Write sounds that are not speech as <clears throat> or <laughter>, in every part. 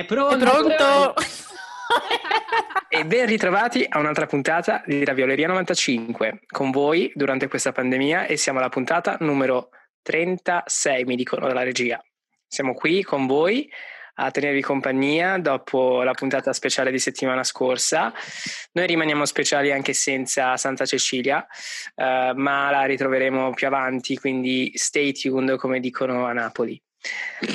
È pronto! È pronto! e ben ritrovati a un'altra puntata di Ravioleria 95 con voi durante questa pandemia e siamo alla puntata numero 36, mi dicono dalla regia. Siamo qui con voi a tenervi compagnia dopo la puntata speciale di settimana scorsa. Noi rimaniamo speciali anche senza Santa Cecilia, uh, ma la ritroveremo più avanti, quindi stay tuned come dicono a Napoli.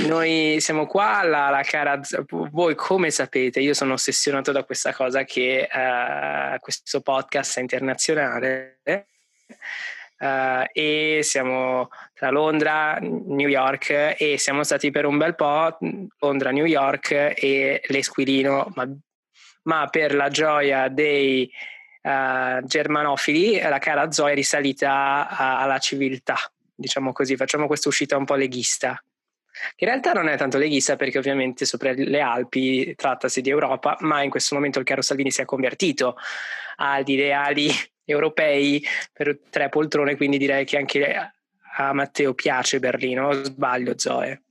Noi siamo qua, la, la cara, voi come sapete, io sono ossessionato da questa cosa che uh, questo podcast è internazionale uh, e siamo tra Londra, New York e siamo stati per un bel po' Londra, New York e l'Esquilino, ma, ma per la gioia dei uh, germanofili la cara Zoe è risalita alla civiltà, diciamo così, facciamo questa uscita un po' leghista in realtà non è tanto leghista perché ovviamente sopra le Alpi trattasi di Europa, ma in questo momento il caro Salvini si è convertito agli ideali <laughs> europei per tre poltrone, quindi direi che anche a Matteo piace Berlino, o sbaglio Zoe?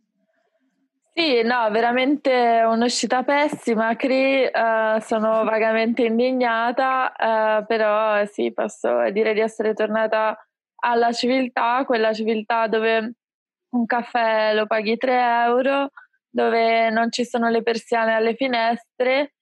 Sì, no, veramente un'uscita pessima, Cri, uh, sono vagamente indignata, uh, però sì, posso dire di essere tornata alla civiltà, quella civiltà dove un caffè lo paghi 3 euro, dove non ci sono le persiane alle finestre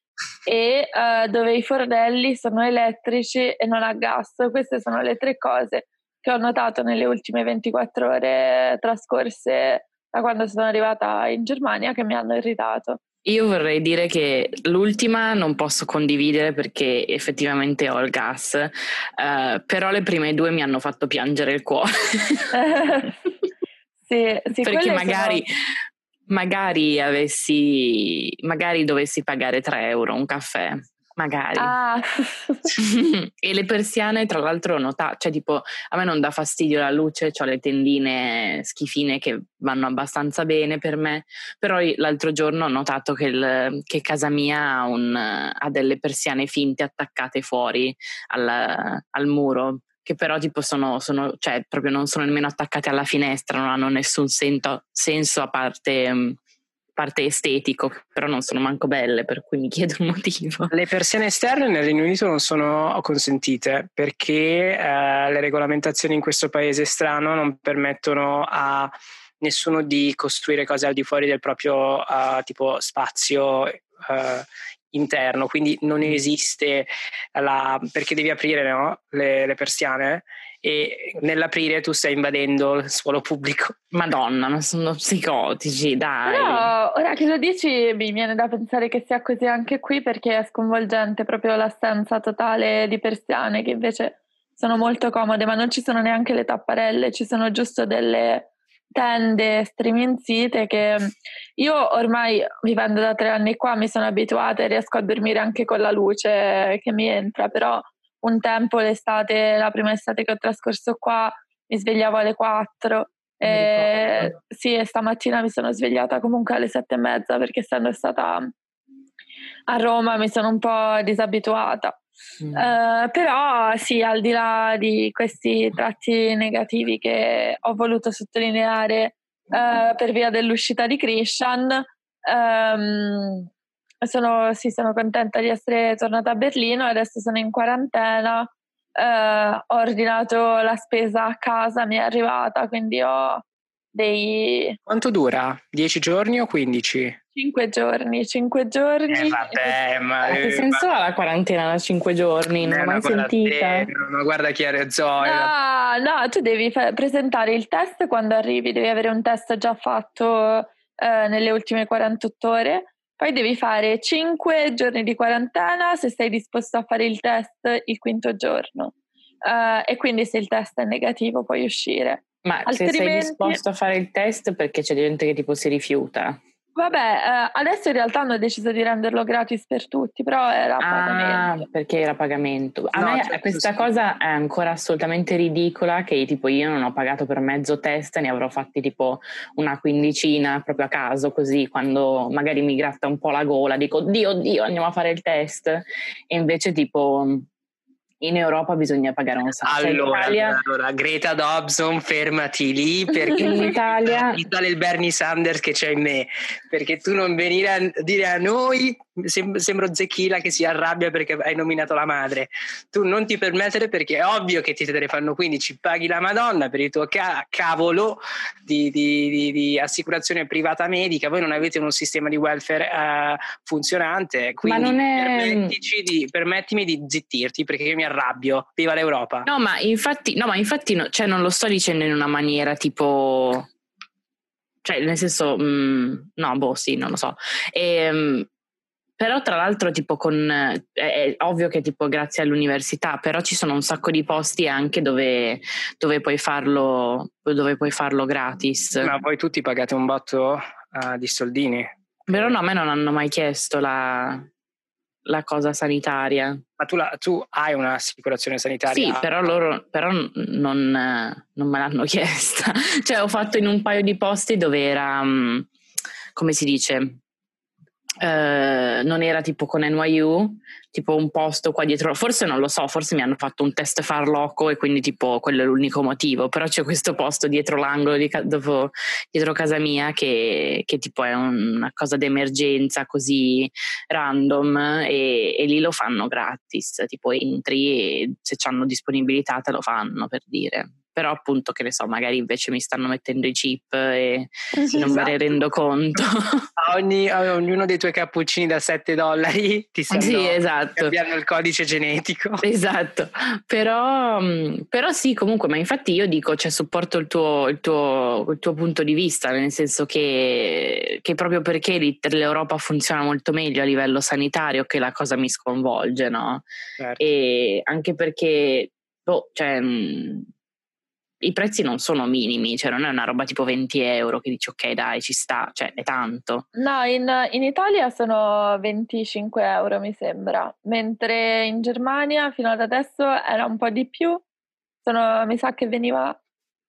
e uh, dove i fornelli sono elettrici e non a gas. Queste sono le tre cose che ho notato nelle ultime 24 ore trascorse da quando sono arrivata in Germania che mi hanno irritato. Io vorrei dire che l'ultima non posso condividere perché effettivamente ho il gas, uh, però le prime due mi hanno fatto piangere il cuore. <laughs> <laughs> Sì, sì, perché magari, sono... magari avessi, magari dovessi pagare 3 euro un caffè. Magari. Ah. <laughs> e le persiane, tra l'altro, ho notato, cioè tipo, a me non dà fastidio la luce, ho le tendine schifine che vanno abbastanza bene per me, però l'altro giorno ho notato che, il, che casa mia ha, un, ha, delle persiane finte attaccate fuori al, al muro che però tipo sono, sono, cioè proprio non sono nemmeno attaccate alla finestra, non hanno nessun sento, senso a parte, mm, parte, estetico, però non sono manco belle, per cui mi chiedo il motivo. Le persiane esterne nel Regno Unito non sono consentite perché eh, le regolamentazioni in questo paese strano non permettono a nessuno di costruire cose al di fuori del proprio uh, tipo spazio uh, interno, quindi non mm. esiste la, perché devi aprire no? le, le, persiane e nell'aprire tu stai invadendo il suolo pubblico. Madonna, ma sono psicotici, dai. Però ora che lo dici mi viene da pensare che sia così anche qui perché è sconvolgente proprio l'assenza totale di persiane che invece sono molto comode, ma non ci sono neanche le tapparelle, ci sono giusto delle tende striminzite che io ormai vivendo da tre anni qua mi sono abituata e riesco a dormire anche con la luce che mi entra, però un tempo l'estate, la prima estate che ho trascorso qua mi svegliavo alle 4 e, sì, e stamattina mi sono svegliata comunque alle sette e mezza perché essendo stata a Roma mi sono un po' disabituata. Mm. Uh, però sì, al di là di questi tratti negativi che ho voluto sottolineare uh, per via dell'uscita di Christian, um, sono, sì, sono contenta di essere tornata a Berlino, adesso sono in quarantena, uh, ho ordinato la spesa a casa, mi è arrivata, quindi ho dei... Quanto dura? 10 giorni o 15? 5 giorni, 5 giorni. Eh, vabbè, ma... Eh, che senso ha la quarantena da 5 giorni? Non l'ho mai sentita. Te, ma guarda chi è Zoe. No, no, tu devi fa- presentare il test quando arrivi, devi avere un test già fatto eh, nelle ultime 48 ore. Poi devi fare 5 giorni di quarantena se sei disposto a fare il test il quinto giorno. Uh, e quindi se il test è negativo puoi uscire. Ma Altrimenti... se sei disposto a fare il test perché c'è gente che tipo si rifiuta? Vabbè, eh, adesso in realtà hanno deciso di renderlo gratis per tutti, però era ah, pagamento. perché era pagamento. A no, me certo, questa sì. cosa è ancora assolutamente ridicola, che tipo io non ho pagato per mezzo test, ne avrò fatti tipo una quindicina proprio a caso, così quando magari mi gratta un po' la gola dico, Dio, Dio, andiamo a fare il test. E invece tipo In Europa bisogna pagare un sacco. Cioè, allora, Italia... allora, Greta Dobson, fermati lì perché in Italia <laughs> sale il Bernie Sanders che c'è in me. Perché tu non venire a dire a noi sem- sembro Zecchila che si arrabbia perché hai nominato la madre. Tu non ti permettere perché è ovvio che ti te ne fanno 15, paghi la Madonna per il tuo ca- cavolo di, di, di, di, assicurazione privata medica, voi non avete un sistema di welfare uh, funzionante, quindi Ma non è... permettimi di zittirti perché io mi arrabbio. Viva l'Europa! No, ma infatti, no, ma infatti no, cioè non lo sto dicendo in una maniera tipo cioè nel senso, mh, mm, no, boh, sì, non lo so. E, ehm, però tra l'altro tipo con, è, è, ovvio che tipo grazie all'università, però ci sono un sacco di posti anche dove, dove, puoi, farlo, dove puoi farlo gratis. Ma voi tutti pagate un botto uh, di soldini? Però no, a me non hanno mai chiesto la, la cosa sanitaria. Ma tu, la, tu, hai un'assicurazione sanitaria? Sì, però loro però non, non, me l'hanno <laughs> chiesta. cioè ho fatto in un paio di posti dove era, mm, come si dice, Uh, non era tipo con NYU, tipo un posto qua dietro, forse non lo so, forse mi hanno fatto un test farlocco e quindi tipo quello è l'unico motivo, però c'è questo posto dietro l'angolo, di, dopo, dietro casa mia che, che tipo è una cosa d'emergenza così random e, e, lì lo fanno gratis, tipo entri e se hanno disponibilità te lo fanno per dire però appunto che ne so, magari invece mi stanno mettendo i chip e sì, non esatto. me ne esatto. rendo conto. A, ogni, a ognuno dei tuoi cappuccini da 7 dollari ti stanno sì, esatto. cambiando il codice genetico. Esatto, però, però, sì comunque, ma infatti io dico, cioè supporto il tuo, il tuo, il tuo punto di vista, nel senso che, che proprio perché l'Europa funziona molto meglio a livello sanitario che la cosa mi sconvolge, no? Certo. E anche perché, boh, cioè i prezzi non sono minimi, cioè non è una roba tipo 20 euro che dici ok dai ci sta, cioè è tanto. No, in, in Italia sono 25 euro mi sembra, mentre in Germania fino ad adesso era un po' di più, sono, mi sa che veniva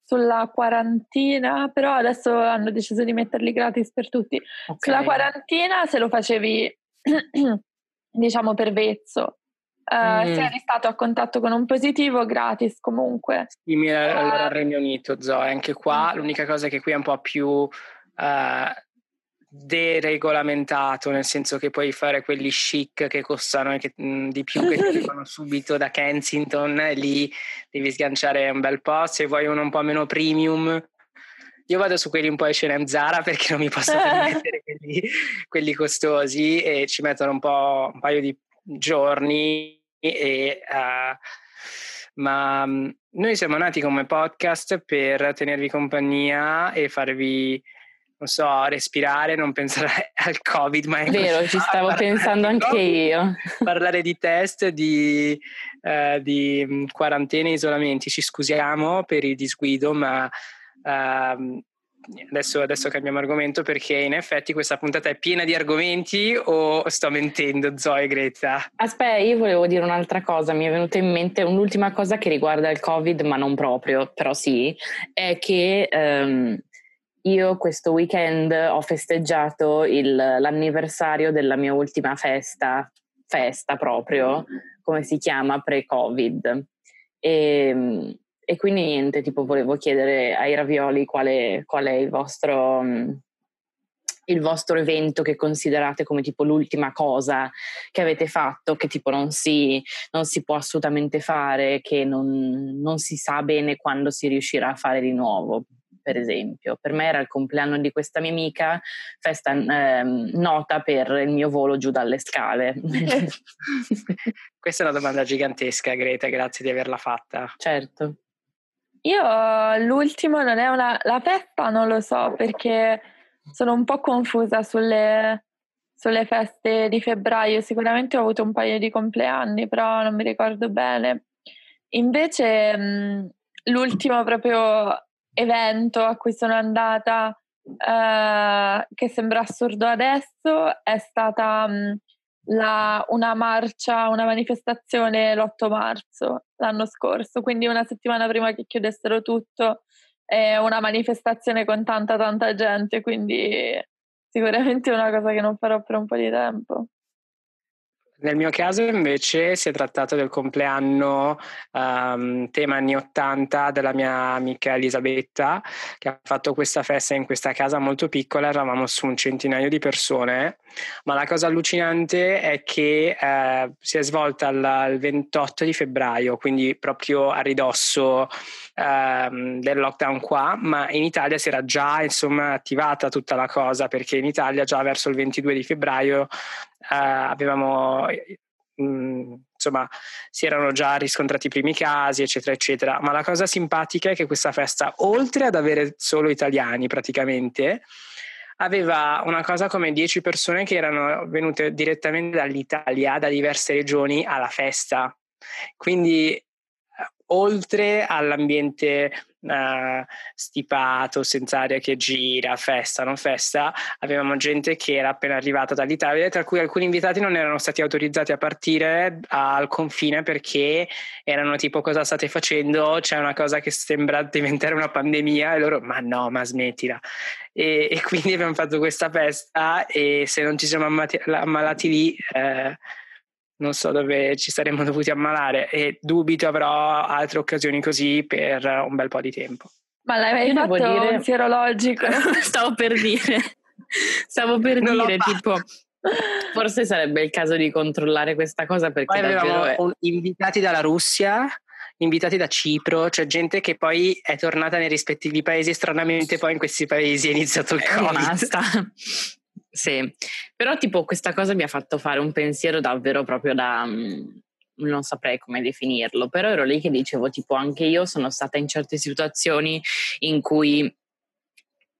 sulla quarantina, però adesso hanno deciso di metterli gratis per tutti. Okay. Sulla quarantina se lo facevi <clears throat> diciamo per vezzo Uh, mm. Se eri stato a contatto con un positivo, gratis comunque. Simile uh, allora al Regno Unito, Zoe. Anche qua mm. l'unica cosa è che qui è un po' più uh, deregolamentato, nel senso che puoi fare quelli chic che costano che, mh, mm, di più, che ti <laughs> arrivano subito da Kensington, lì devi sganciare un bel po'. Se vuoi uno un po' meno premium, io vado su quelli un po' H&M Zara perché non mi posso <laughs> permettere quelli, quelli, costosi e ci mettono un po' un paio di giorni, e, uh, ma mm, noi siamo nati come podcast per tenervi compagnia e farvi, non so, respirare, non pensare <laughs> al Covid. Ma è vero, ci <laughs> stavo pensando anche COVID, io. Parlare di test, di, uh, di mm, quarantene, isolamenti. Ci scusiamo per il disguido, ma uh, adesso, adesso, cambiamo argomento perché in effetti questa puntata è piena di argomenti o sto mentendo Zoe Greta? Aspetta, io volevo dire un'altra cosa, mi è venuta in mente un'ultima cosa che riguarda il Covid, ma non proprio, però sì, è che um, io questo weekend ho festeggiato il, l'anniversario della mia ultima festa, festa proprio, come si chiama, pre-Covid. E, e quindi niente, tipo volevo chiedere ai ravioli quale, qual è il vostro, mm, il vostro evento che considerate come tipo l'ultima cosa che avete fatto, che tipo non si, non si può assolutamente fare, che non, non si sa bene quando si riuscirà a fare di nuovo per esempio. Per me era il compleanno di questa mia amica, festa eh, nota per il mio volo giù dalle scale. <laughs> questa è una domanda gigantesca, Greta, grazie di averla fatta. Certo. Io l'ultimo non è una... La festa non lo so perché sono un po' confusa sulle, sulle feste di febbraio. Sicuramente ho avuto un paio di compleanni, però non mi ricordo bene. Invece mh, l'ultimo proprio evento a cui sono andata, eh, che sembra assurdo adesso, è stata mh, la, una marcia, una manifestazione l'8 marzo l'anno scorso, quindi una settimana prima che chiudessero tutto, è una manifestazione con tanta tanta gente, quindi sicuramente è una cosa che non farò per un po' di tempo. Nel mio caso invece si è trattato del compleanno um, tema anni 80 della mia amica Elisabetta che ha fatto questa festa in questa casa molto piccola, eravamo su un centinaio di persone, ma la cosa allucinante è che eh, si è svolta il, il 28 di febbraio, quindi proprio a ridosso ehm, del lockdown qua, ma in Italia si era già insomma attivata tutta la cosa perché in Italia già verso il 22 di febbraio eh, avevamo mm, insomma si erano già riscontrati i primi casi eccetera eccetera. Ma la cosa simpatica è che questa festa oltre ad avere solo italiani praticamente aveva una cosa come 10 persone che erano venute direttamente dall'Italia da diverse regioni alla festa. Quindi oltre all'ambiente uh, stipato, senza aria che gira, festa, non festa, avevamo gente che era appena arrivata dall'Italia, tra cui alcuni invitati non erano stati autorizzati a partire al confine perché erano tipo cosa state facendo? C'è una cosa che sembra diventare una pandemia e loro ma no, ma smettila. E, e quindi abbiamo fatto questa festa e se non ci siamo ammalati, ammalati lì... Eh, non so dove ci saremmo <laughs> dovuti ammalare e dubito avrò altre occasioni così per un bel po' di tempo. Ma l'hai mai fatto dire... un sierologico? <laughs> Stavo per dire, stavo per non dire tipo forse sarebbe il caso di controllare questa cosa perché poi avevamo è... invitati dalla Russia invitati da Cipro, cioè gente che poi è tornata nei rispettivi paesi e stranamente poi in questi paesi è iniziato il Covid. Basta. <laughs> Sì, però tipo questa cosa mi ha fatto fare un pensiero davvero proprio da... Mm, non saprei come definirlo, però ero lì che dicevo tipo anche io sono stata in certe situazioni in cui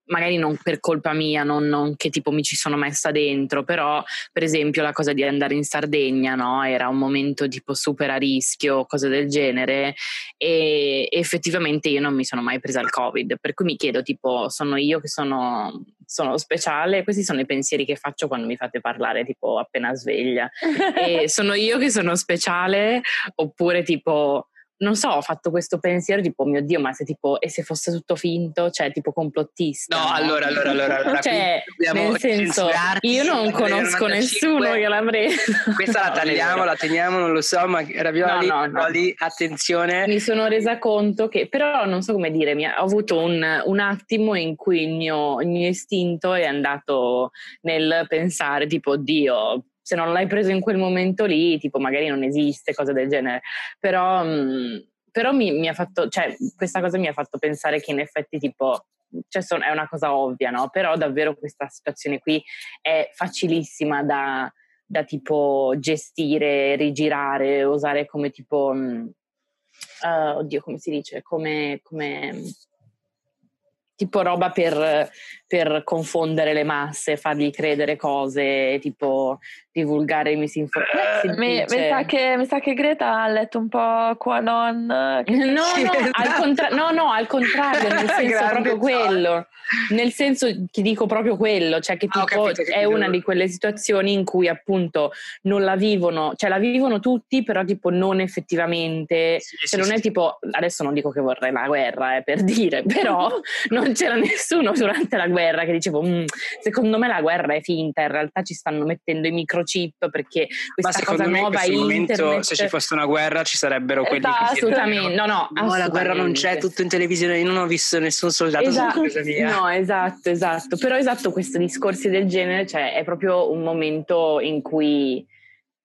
magari non per colpa mia, non, non, che tipo mi ci sono messa dentro, però per esempio la cosa di andare in Sardegna, no? Era un momento tipo super a rischio, cose del genere e effettivamente io non mi sono mai presa il Covid, per cui mi chiedo tipo sono io che sono, sono speciale, questi sono i pensieri che faccio quando mi fate parlare tipo appena sveglia <laughs> e sono io che sono speciale oppure tipo non so, ho fatto questo pensiero tipo, oh mio Dio, ma se tipo, e se fosse tutto finto, cioè tipo complottista? No, no? allora, allora, allora, allora <laughs> cioè, nel senso, io non conosco nessuno che l'ha preso. <laughs> Questa la tagliamo, la teniamo, non lo so, ma Ravioli, no, no. attenzione. Mi sono resa conto che, però non so come dire, mi ha, ho avuto un, un attimo in cui il mio, il mio istinto è andato nel pensare tipo, Dio, se non l'hai preso in quel momento lì, tipo magari non esiste, cose del genere. Però, mh, mm, però mi, mi, ha fatto, cioè, questa cosa mi ha fatto pensare che in effetti tipo cioè son, è una cosa ovvia, no? Però davvero questa situazione qui è facilissima da, da tipo gestire, rigirare, usare come tipo, uh, oddio, come si dice, come, come tipo roba per, per, confondere le masse, fargli credere cose, tipo divulgare misinformazioni. Eh, mi, mi, sa che, mi sa che Greta ha letto un po' Quanon. No, no, al <laughs> contra- no, no, al contrario, nel <laughs> senso proprio quello. Nel senso ti dico proprio quello, cioè che ah, tipo ah, capito, è una di quelle situazioni in cui appunto non la vivono, cioè la vivono tutti, però tipo non effettivamente, sì, cioè sì, non è tipo, adesso non dico che vorrei la guerra, eh, per <laughs> dire, però non c'era nessuno durante la guerra che dicevo, mm, secondo me la guerra è finta, in realtà ci stanno mettendo i microchip perché questa cosa nuova in internet... momento se ci fosse una guerra ci sarebbero quelli esatto, che assolutamente, no, no, no la guerra non c'è, tutto in televisione, io non ho visto nessun soldato esatto, su casa mia. No, esatto, esatto. Però esatto, questi discorsi del genere, cioè è proprio un momento in cui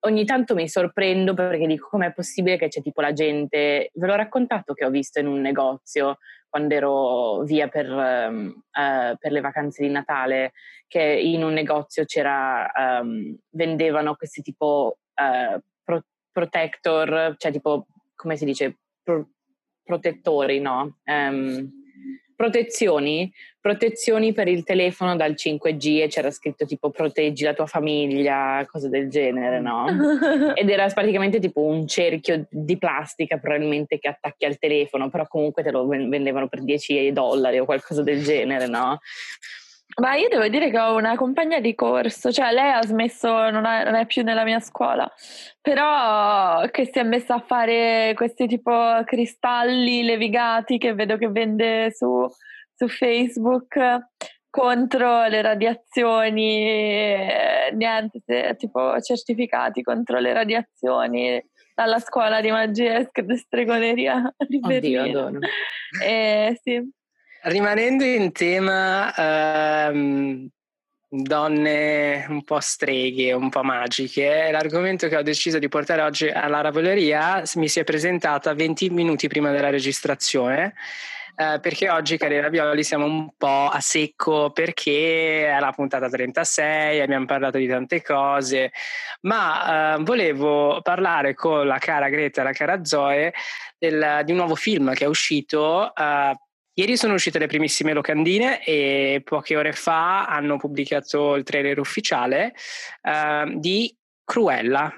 ogni tanto mi sorprendo perché dico com'è possibile che c'è tipo la gente, ve l'ho raccontato che ho visto in un negozio quando ero via per, um, uh, per le vacanze di Natale, che in un negozio c'era, um, vendevano questi tipo uh, pro- protector, cioè tipo, come si dice, pro- protettori, no? Um, protezioni, protezioni per il telefono dal 5G e c'era scritto tipo proteggi la tua famiglia, cose del genere, no? <laughs> Ed era praticamente tipo un cerchio di plastica probabilmente che attacchi al telefono, però comunque te lo vendevano per 10 dollari o qualcosa del genere, no? Ma io devo dire che ho una compagna di corso, cioè lei ha smesso, non è, non è, più nella mia scuola, però che si è messa a fare questi tipo cristalli levigati che vedo che vende su, su Facebook contro le radiazioni, eh, niente, tipo certificati contro le radiazioni dalla scuola di magia e stregoneria di Oddio, adoro. Eh, sì. Rimanendo in tema ehm, donne un po' streghe, un po' magiche, l'argomento che ho deciso di portare oggi alla ravoleria mi si è presentata 20 minuti prima della registrazione. Eh, perché oggi, cari Ravioli, siamo un po' a secco perché è la puntata 36, abbiamo parlato di tante cose, ma eh, volevo parlare con la cara Greta e la cara Zoe del, di un nuovo film che è uscito eh, Ieri sono uscite le primissime locandine e poche ore fa hanno pubblicato il trailer ufficiale uh, di Cruella.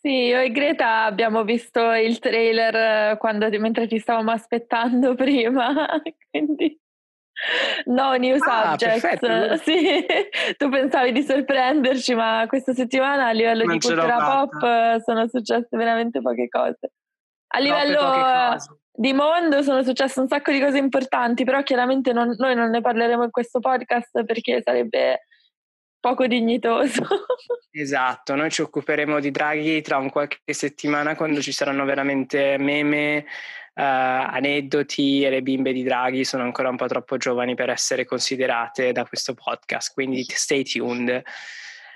Sì, io e Greta abbiamo visto il trailer quando, mentre ti stavamo aspettando <laughs> prima, quindi no new ah, subject. Sì, tu pensavi di sorprenderci, ma questa settimana a livello non di cultura pop sono successe veramente poche cose. A livello di mondo sono successe un sacco di cose importanti, però chiaramente non, noi non ne parleremo in questo podcast perché sarebbe poco dignitoso. <laughs> esatto, noi ci occuperemo di Draghi tra un qualche settimana quando ci saranno veramente meme, uh, aneddoti e le bimbe di Draghi sono ancora un po' troppo giovani per essere considerate da questo podcast, quindi stay tuned.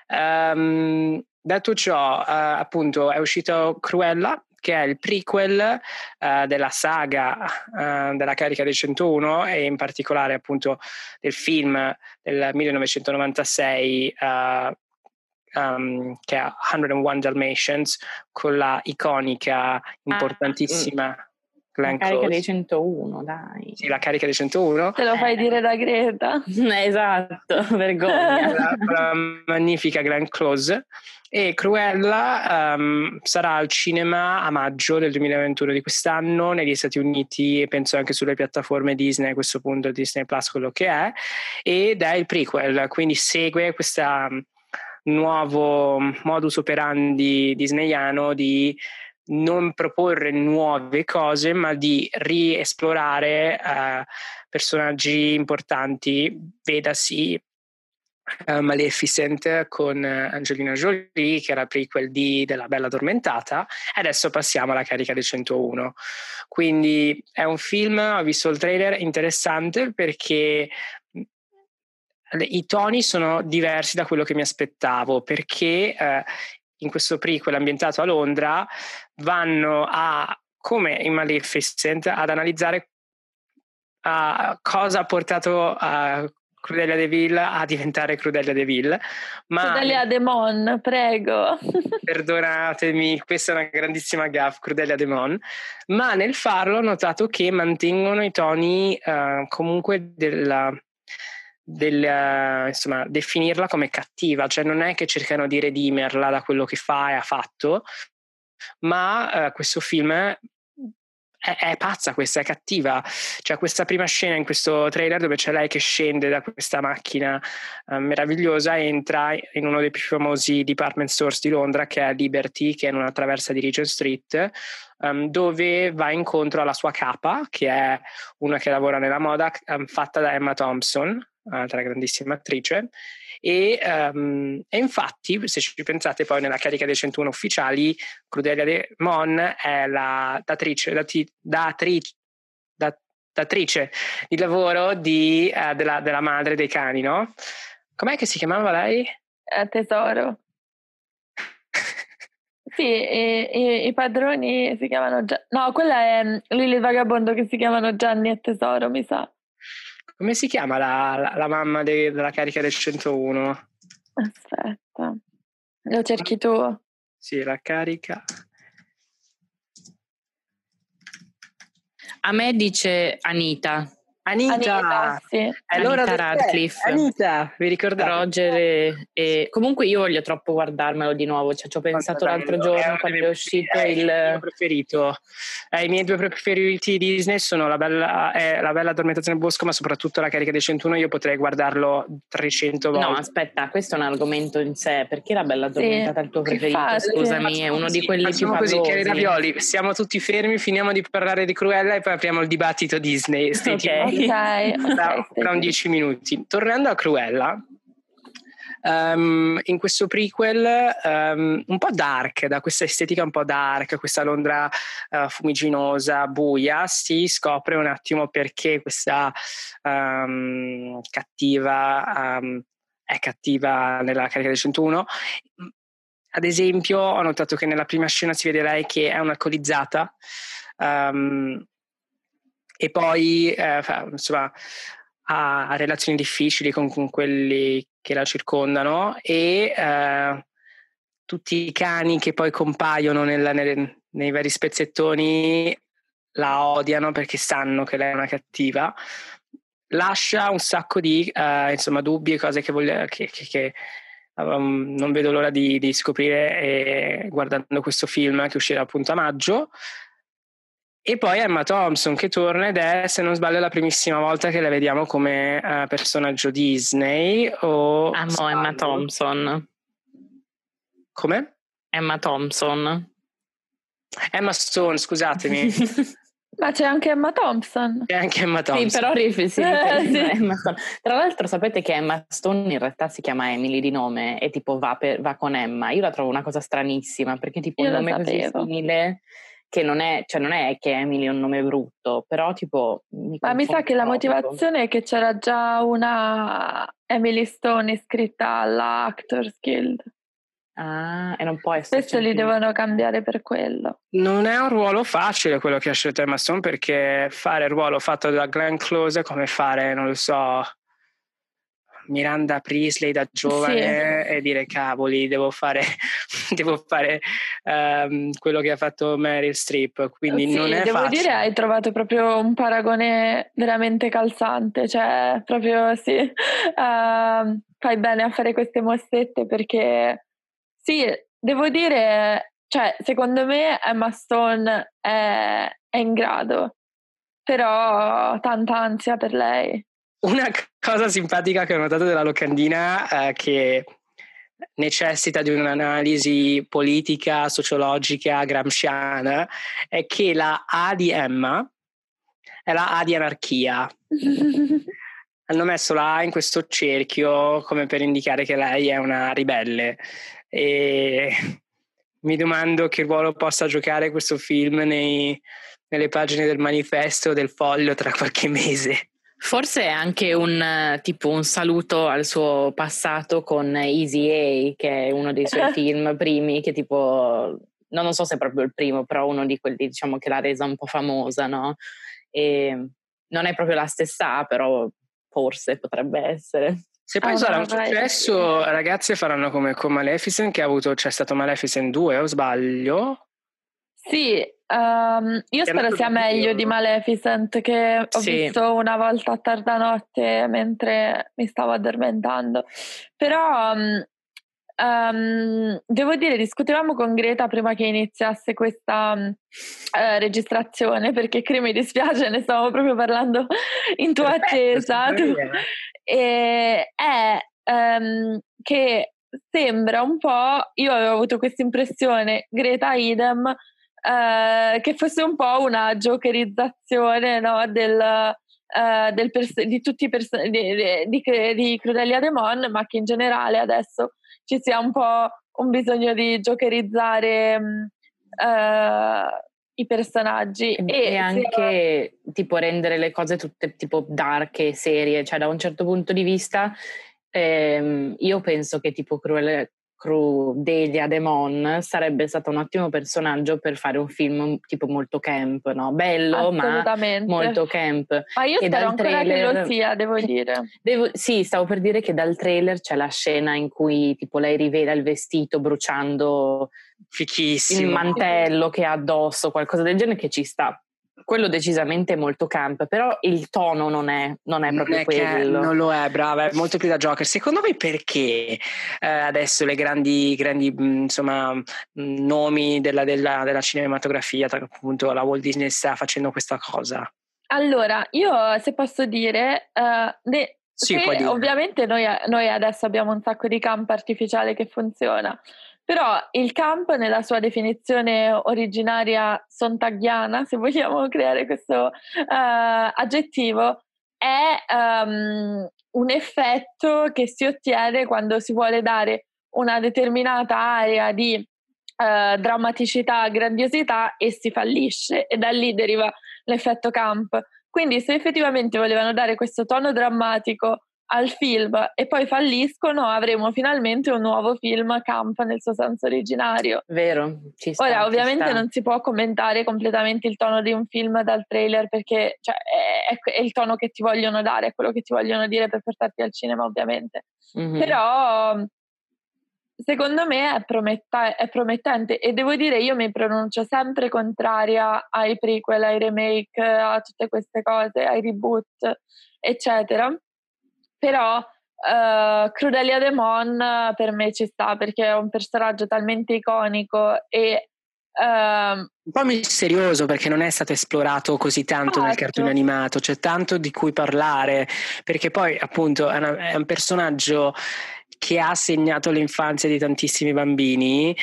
Um, detto ciò, uh, appunto, è uscito Cruella, che è il prequel uh, della saga uh, della carica dei 101 e in particolare appunto del film del 1996 uh, um, che è 101 Dalmatians con la iconica, importantissima... Ah, Glenn la carica Close. dei 101, dai. Sì, la carica dei 101. Te lo fai dire da Greta. <laughs> esatto, <laughs> vergogna. <laughs> La, la magnifica Glenn Close. E Cruella um, sarà al cinema a maggio del 2021 di quest'anno negli Stati Uniti e penso anche sulle piattaforme Disney a questo punto, Disney Plus quello che è, ed è il prequel, quindi segue questo nuovo modus operandi disneyano di non proporre nuove cose, ma di riesplorare uh, personaggi importanti, vedasi uh, Maleficent con Angelina Jolie, che era prequel di, della Bella Addormentata, e adesso passiamo alla carica del 101. Quindi è un film, ho visto il trailer, interessante perché i toni sono diversi da quello che mi aspettavo perché eh, in questo prequel ambientato a Londra vanno a, come in Maleficent, ad analizzare uh, cosa ha portato a Crudelia De Vil a diventare Crudelia De Vil. Ma Crudelia Demon, prego. <laughs> Perdonatemi, questa è una grandissima gaffe, Crudelia Demon. Ma nel farlo ho notato che mantengono i toni uh, comunque della, del, insomma, definirla come cattiva, cioè non è che cercano di redimerla da quello che fa e ha fatto, ma uh, questo film è, è, pazza questa, è cattiva. C'è questa prima scena in questo trailer dove c'è lei che scende da questa macchina uh, meravigliosa e entra in uno dei più famosi department stores di Londra che è Liberty, che è in una traversa di Regent Street, um, dove va incontro alla sua capa, che è una che lavora nella moda, um, fatta da Emma Thompson, altra grandissima attrice. E, um, e, infatti, se ci pensate poi nella carica dei 101 ufficiali, Crudelia De Mon è la datrice, dati, datrice, dat, datrice di lavoro di, uh, della, della, madre dei cani, no? Com'è che si chiamava lei? Eh, tesoro. <laughs> sì, i, i, i, padroni si chiamano Gianni. No, quella è mm, Lily Vagabondo che si chiamano Gianni e Tesoro, mi sa. Come si chiama la, la, la mamma de, della carica del 101? Aspetta, lo cerchi tu? Sì, la carica. A me dice Anita. Anita, Anita sì. allora Anita Radcliffe. Anita, vi ricordate? Roger e, e, comunque io voglio troppo guardarmelo di nuovo, cioè, ci ho pensato l'altro giorno quando è uscito è il... il mio preferito. Eh, I miei due preferiti Disney sono La Bella, eh, la bella Addormentazione nel Bosco, ma soprattutto La Carica dei 101. Io potrei guardarlo 300 volte. No, aspetta, questo è un argomento in sé. Perché La Bella Addormentata sì, è il tuo preferito? Scusami, è uno di quelli più così, Chiari Ravioli, siamo tutti fermi, finiamo di parlare di Cruella e poi apriamo il dibattito Disney. Ok. okay, tra, <laughs> tra un dieci minuti. Tornando a Cruella, Um, in questo prequel um, un po' dark, da questa estetica un po' dark, questa Londra uh, fumiginosa, buia, si scopre un attimo perché questa um, cattiva è cattiva nella carica del 101. Ad esempio, ho notato che nella prima scena si vede lei che è un'alcolizzata e poi eh, insomma ha relazioni difficili con, con quelli che la circondano e eh, tutti i cani che poi compaiono nella, nelle, nei vari spezzettoni la odiano perché sanno che lei è una cattiva. Lascia un sacco di uh, insomma, dubbi e cose che, voglia, che, che, che um, non vedo l'ora di, di scoprire e, guardando questo film che uscirà appunto a maggio. E poi Emma Thompson che torna ed è, se non sbaglio, la primissima volta che la vediamo come uh, personaggio Disney. O Amo sbaglio. Emma Thompson. Come? Emma Thompson. Emma Stone, scusatemi. <laughs> Ma c'è anche Emma Thompson. C'è anche Emma Thompson. Sì, però <laughs> rifi, sì, eh, sì. Emma Stone. Tra l'altro sapete che Emma Stone in realtà si chiama Emily di nome e tipo va, per, va con Emma. Io la trovo una cosa stranissima perché tipo Io un nome così simile che non è, cioè non è che Emily è un nome brutto, però tipo... Mi Ma mi sa che la motivazione è che c'era già una Emily Stone iscritta alla Actors Guild. Ah, e non può essere. Spesso li devono cambiare per quello. Non è un ruolo facile quello che ha scelto Emma Stone perché fare il ruolo fatto da Glenn Close è come fare, non lo so, Miranda Priestley da giovane sì. e dire cavoli, devo fare, <laughs> devo fare um, quello che ha fatto Meryl Streep. Quindi sì, non è devo facile. dire hai trovato proprio un paragone veramente calzante, cioè proprio sì, uh, <laughs> fai bene a fare queste mossette perché sì, devo dire, cioè secondo me Emma Stone è, è in grado, però tanta ansia per lei. Una cosa simpatica che ho notato della locandina eh, che necessita di un'analisi politica, sociologica, gramsciana, è che la A di Emma è la A di anarchia. <laughs> Hanno messo la A in questo cerchio come per indicare che lei è una ribelle. E <laughs> mi domando che ruolo possa giocare questo film nei, nelle pagine del manifesto del foglio tra qualche mese. Forse è anche un tipo un saluto al suo passato con Easy A, che è uno dei suoi <laughs> film primi, che tipo, no, non so se è proprio il primo, però uno di quelli diciamo che l'ha resa un po' famosa, no? E non è proprio la stessa però forse potrebbe essere. Se poi oh, sarà un successo, vai. ragazze faranno come con Maleficent, che ha avuto, c'è stato Maleficent 2, o sbaglio? Sì, um, io spero sia meglio di Maleficent che ho sì. visto una volta a tarda notte mentre mi stavo addormentando. Però um, um, devo dire, discutevamo con Greta prima che iniziasse questa uh, registrazione perché qui mi dispiace, ne stavamo proprio parlando <laughs> in tua attesa. e è che sembra un po', io avevo avuto questa impressione, Greta idem, eh, che fosse un po' una jokerizzazione no, del, eh, del pers- di tutti i personaggi di, di, di Crudelia Demon, ma che in generale adesso ci sia un po' un bisogno di jokerizzare mh, mm, eh, i personaggi. E, e anche sia... tipo rendere le cose tutte tipo dark e serie, cioè da un certo punto di vista ehm, io penso che tipo Cruel, Crudelia Demon sarebbe stato un ottimo personaggio per fare un film tipo molto camp, no? Bello, ma molto camp. Ma io e spero ancora trailer, che lo sia, devo <laughs> dire. Devo, sì, stavo per dire che dal trailer c'è la scena in cui tipo lei rivela il vestito bruciando Fichissimo. il mantello che ha addosso, qualcosa del genere che ci sta quello decisamente è molto camp, però il tono non è, non è proprio non è quello. non lo è, brava, è molto più da Joker. Secondo voi perché eh, adesso le grandi, grandi mm, insomma, mm, nomi della, della, della cinematografia, appunto la Walt Disney sta facendo questa cosa? Allora, io se posso dire, uh, ne, sì, ovviamente noi, noi adesso abbiamo un sacco di camp artificiale che funziona, però il camp nella sua definizione originaria sontaghiana, se vogliamo creare questo uh, aggettivo, è um, un effetto che si ottiene quando si vuole dare una determinata area di uh, drammaticità, grandiosità e si fallisce e da lì deriva l'effetto camp. Quindi se effettivamente volevano dare questo tono drammatico al film e poi falliscono, avremo finalmente un nuovo film camp nel suo senso originario. Vero, ci sta. Ora, ovviamente sta. non si può commentare completamente il tono di un film dal trailer perché cioè, è, è, il tono che ti vogliono dare, è quello che ti vogliono dire per portarti al cinema, ovviamente. Mm-hmm. Però secondo me è, prometta- è, promettente e devo dire io mi pronuncio sempre contraria ai prequel, ai remake, a tutte queste cose, ai reboot, eccetera però uh, Crudelia Demon per me ci sta perché è un personaggio talmente iconico e uh, un po' misterioso perché non è stato esplorato così tanto esatto. nel cartone animato, c'è tanto di cui parlare, perché poi appunto è, una, è un personaggio che ha segnato l'infanzia di tantissimi bambini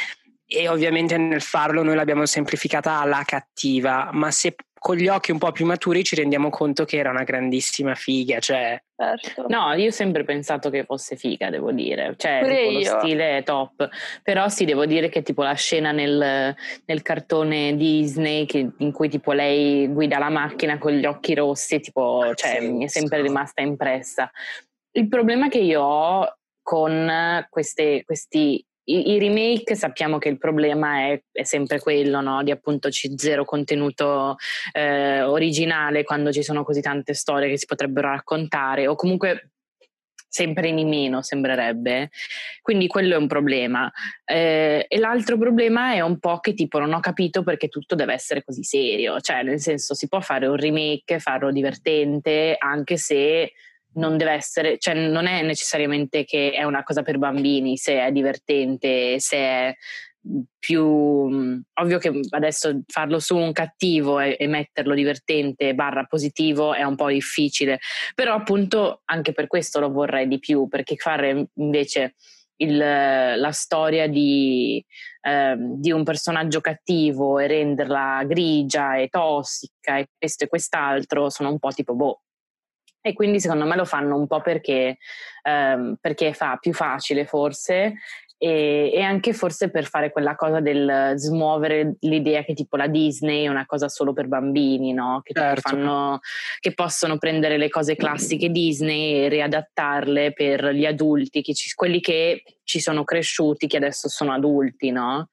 e ovviamente nel farlo noi l'abbiamo semplificata alla cattiva, ma se con gli occhi un po' più maturi ci rendiamo conto che era una grandissima figa, cioè... Certo. No, io ho sempre pensato che fosse figa, devo dire, cioè tipo, lo stile è top, però sì, devo dire che tipo la scena nel, nel cartone Disney che, in cui tipo lei guida la macchina con gli occhi rossi, tipo, cioè sì, mi è sempre rimasta impressa. Il problema che io ho con queste, questi i, I, remake sappiamo che il problema è, è sempre quello, no? di appunto c- zero contenuto eh, originale quando ci sono così tante storie che si potrebbero raccontare o comunque sempre in meno sembrerebbe, quindi quello è un problema. Eh, e l'altro problema è un po' che tipo non ho capito perché tutto deve essere così serio, cioè nel senso si può fare un remake, farlo divertente, anche se non deve essere, cioè non è necessariamente che è una cosa per bambini, se è divertente, se è più ovvio che adesso farlo su un cattivo e, e, metterlo divertente barra positivo è un po' difficile però appunto anche per questo lo vorrei di più perché fare invece il, la storia di, eh, di, un personaggio cattivo e renderla grigia e tossica e questo e quest'altro sono un po' tipo boh e quindi secondo me lo fanno un po' perché, ehm, perché fa più facile forse e, e, anche forse per fare quella cosa del smuovere l'idea che tipo la Disney è una cosa solo per bambini, no? Che, certo. fanno, che possono prendere le cose classiche Disney e riadattarle per gli adulti, che ci, quelli che ci sono cresciuti, che adesso sono adulti, no?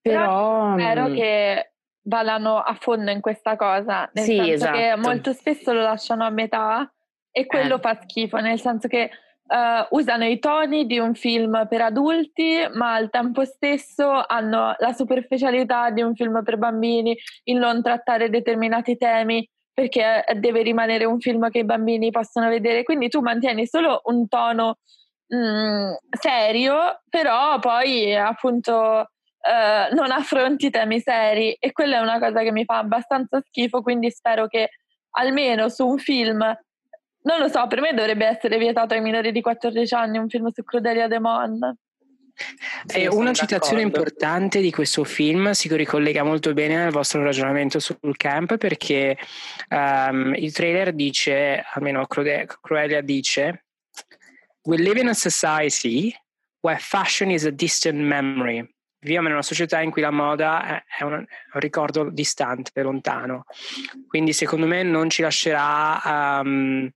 Però, Però spero mm, che vadano a fondo in questa cosa, nel sì, senso esatto. che molto spesso lo lasciano a metà e quello eh. fa schifo, nel senso che uh, usano i toni di un film per adulti, ma al tempo stesso hanno la superficialità di un film per bambini, il non trattare determinati temi perché deve rimanere un film che i bambini possono vedere, quindi tu mantieni solo un tono mh, mm, serio, però poi appunto eh, non affronti temi seri e quella è una cosa che mi fa abbastanza schifo, quindi spero che almeno su un film, non lo so, per me dovrebbe essere vietato ai minori di 14 anni un film su Crudelia Demon. Sì, una citazione importante di questo film si ricollega molto bene al vostro ragionamento sul camp perché um, il trailer dice, almeno Crudelia dice, We live in a society where fashion is a distant memory viviamo in una società in cui la moda è un, ricordo distante, lontano. Quindi secondo me non ci lascerà, um,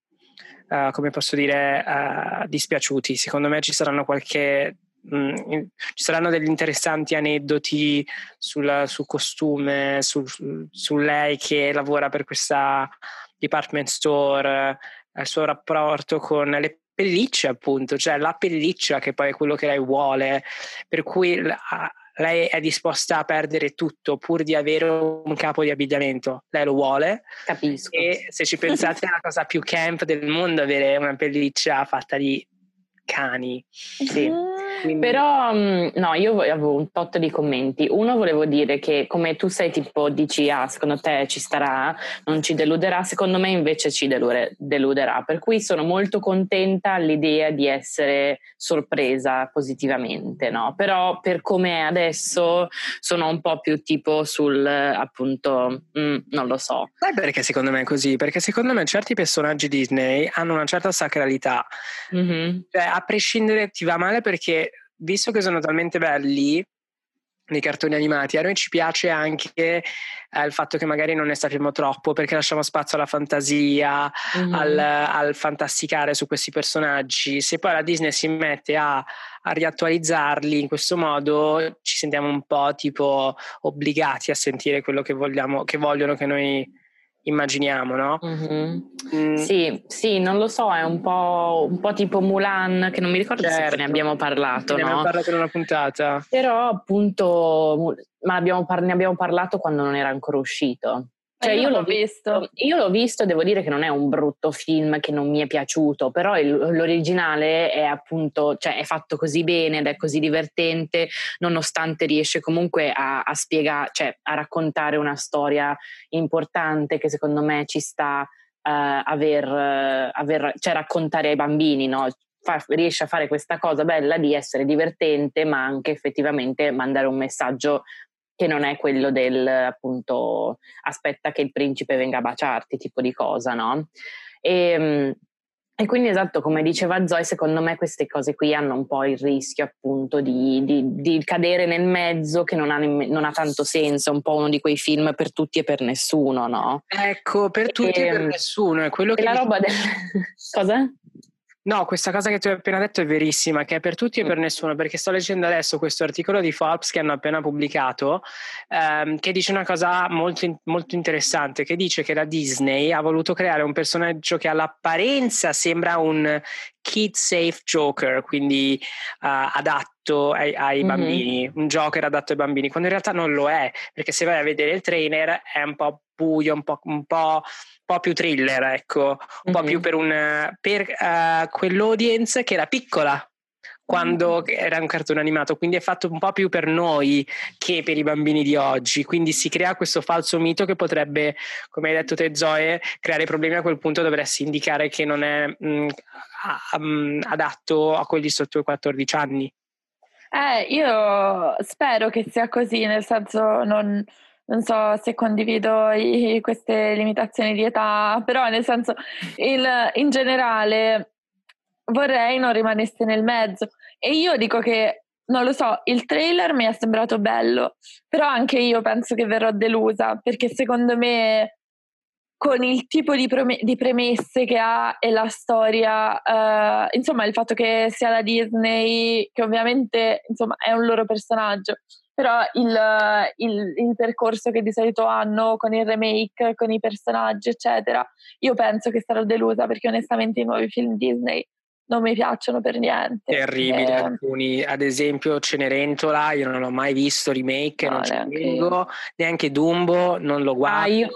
uh, come posso dire, uh, dispiaciuti. Secondo me ci saranno qualche mm, ci saranno degli interessanti aneddoti sul, sul costume, su, su, lei che lavora per questa department store, il suo rapporto con le pellicce appunto, cioè la pelliccia che poi è quello che lei vuole, per cui lei è disposta a perdere tutto pur di avere un capo di abbigliamento, lei lo vuole. Capisco. E se ci pensate è la cosa più camp del mondo avere una pelliccia fatta di cani. Sì. Quindi... Però mm, no, io avevo un tot di commenti. Uno volevo dire che come tu sei tipo dici ah secondo te ci starà, non ci deluderà, secondo me invece ci deluderà. Per cui sono molto contenta all'idea di essere sorpresa positivamente, no? Però per come è adesso sono un po' più tipo sul appunto mm, non lo so. Sai perché secondo me è così? Perché secondo me certi personaggi Disney hanno una certa sacralità. Mm-hmm. Cioè, a prescindere ti va male perché visto che sono talmente belli nei cartoni animati, a noi ci piace anche eh, il fatto che magari non ne sappiamo troppo perché lasciamo spazio alla fantasia, mm-hmm. al, al, fantasticare su questi personaggi. Se poi la Disney si mette a, a, riattualizzarli in questo modo, ci sentiamo un po' tipo obbligati a sentire quello che vogliamo, che vogliono che noi immaginiamo, no? Mm-hmm. Mm. Sì, sì, non lo so, è un po', un po', tipo Mulan, che non mi ricordo certo. se ne abbiamo parlato, ne no? abbiamo parlato in una puntata. Però appunto, ma abbiamo par- ne abbiamo parlato quando non era ancora uscito. Cioè, io, io l'ho visto. visto. Io l'ho visto, devo dire che non è un brutto film che non mi è piaciuto, però il, l'originale è appunto, cioè è fatto così bene ed è così divertente, nonostante riesce comunque a, a spiegare, cioè a raccontare una storia importante che secondo me ci sta uh, aver, uh, aver, cioè raccontare ai bambini, no? Fa, riesce a fare questa cosa bella di essere divertente, ma anche effettivamente mandare un messaggio che non è quello del appunto aspetta che il principe venga a baciarti, tipo di cosa, no? E, ehm, e quindi esatto, come diceva Zoe, secondo me queste cose qui hanno un po' il rischio appunto di, di, di cadere nel mezzo che non ha, non ha, tanto senso, è un po' uno di quei film per tutti e per nessuno, no? Ecco, per tutti e, e per ehm, nessuno, è quello che... La roba del... <laughs> Cosa? No, questa cosa che tu hai appena detto è verissima, che è per tutti e per mm. nessuno, perché sto leggendo adesso questo articolo di Forbes che hanno appena pubblicato, ehm, che dice una cosa molto, molto interessante, che dice che la Disney ha voluto creare un personaggio che all'apparenza sembra un kid safe joker, quindi uh, adatto ai, ai mm-hmm. bambini, un joker adatto ai bambini, quando in realtà non lo è, perché se vai a vedere il trainer è un po' buio, un po', un po', po più thriller, ecco, un mm-hmm. po' più per, un, per uh, quell'audience che era piccola quando mm-hmm. era un cartone animato, quindi è fatto un po' più per noi che per i bambini di oggi, quindi si crea questo falso mito che potrebbe, come hai detto te Zoe, creare problemi a quel punto dovresti indicare che non è mh, mm, um, adatto a quelli sotto i 14 anni. Eh, io spero che sia così, nel senso non, non so se condivido i, queste limitazioni di età, però nel senso il, in generale vorrei non rimanesse nel mezzo. E io dico che, non lo so, il trailer mi è sembrato bello, però anche io penso che verrò delusa, perché secondo me con il tipo di, prom- di, premesse che ha e la storia, uh, insomma il fatto che sia la Disney, che ovviamente insomma, è un loro personaggio, però il, il, il, percorso che di solito hanno con il remake, con i personaggi, eccetera, io penso che sarò delusa perché onestamente i nuovi film Disney non mi piacciono per niente. Terribili eh, alcuni, ad esempio Cenerentola, io non l'ho mai visto remake, no, non ci vengo, neanche Dumbo, non lo guardo. Ah, io,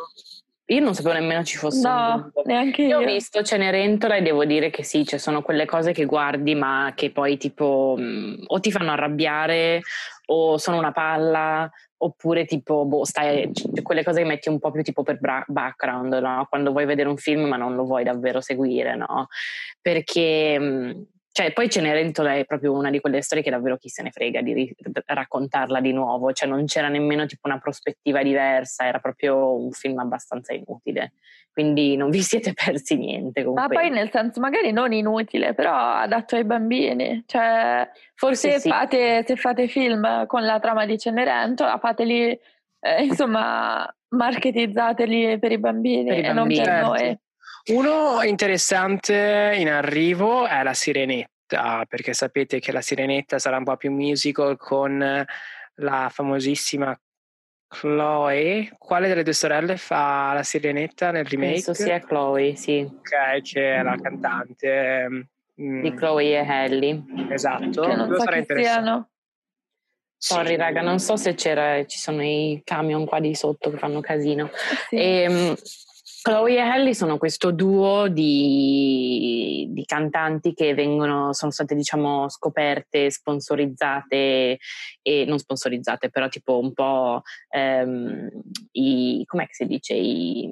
io non sapevo nemmeno ci fosse no, un neanche io. Io ho visto Cenerentola e devo dire che sì, ci sono quelle cose che guardi ma che poi tipo mh, mm, o ti fanno arrabbiare o sono una palla oppure tipo boh, stai, quelle cose che metti un po' più tipo per bra- background, no? quando vuoi vedere un film ma non lo vuoi davvero seguire, no? Perché mh, cioè, poi Cenerentola è proprio una di quelle storie che davvero chi se ne frega di ri- raccontarla di nuovo, cioè non c'era nemmeno tipo una prospettiva diversa, era proprio un film abbastanza inutile. Quindi non vi <laughs> siete persi niente. Ma poi nel senso, magari non inutile, però adatto ai bambini. Cioè, forse se, sì. fate, se fate film con la trama di Cenerentola, fateli, eh, insomma, marketizzateli per i bambini per i e bambini, non per certo. noi. Uno interessante in arrivo è la Sirenetta, perché sapete che la Sirenetta sarà un po' più musical con la famosissima Chloe. Quale delle due sorelle fa la Sirenetta nel remake? Penso sia Chloe, sì. Ok, che è la cantante. Mm. Di Chloe e Halle. Esatto. Che non so sarà che siano. Sorry sì. raga, non so se c'era, ci sono i camion qua di sotto che fanno casino. Sì. E, ehm, Chloe e Halle sono questo duo di, di, cantanti che vengono, sono state diciamo scoperte, sponsorizzate e non sponsorizzate, però tipo un po' ehm, i, com'è che si dice? I,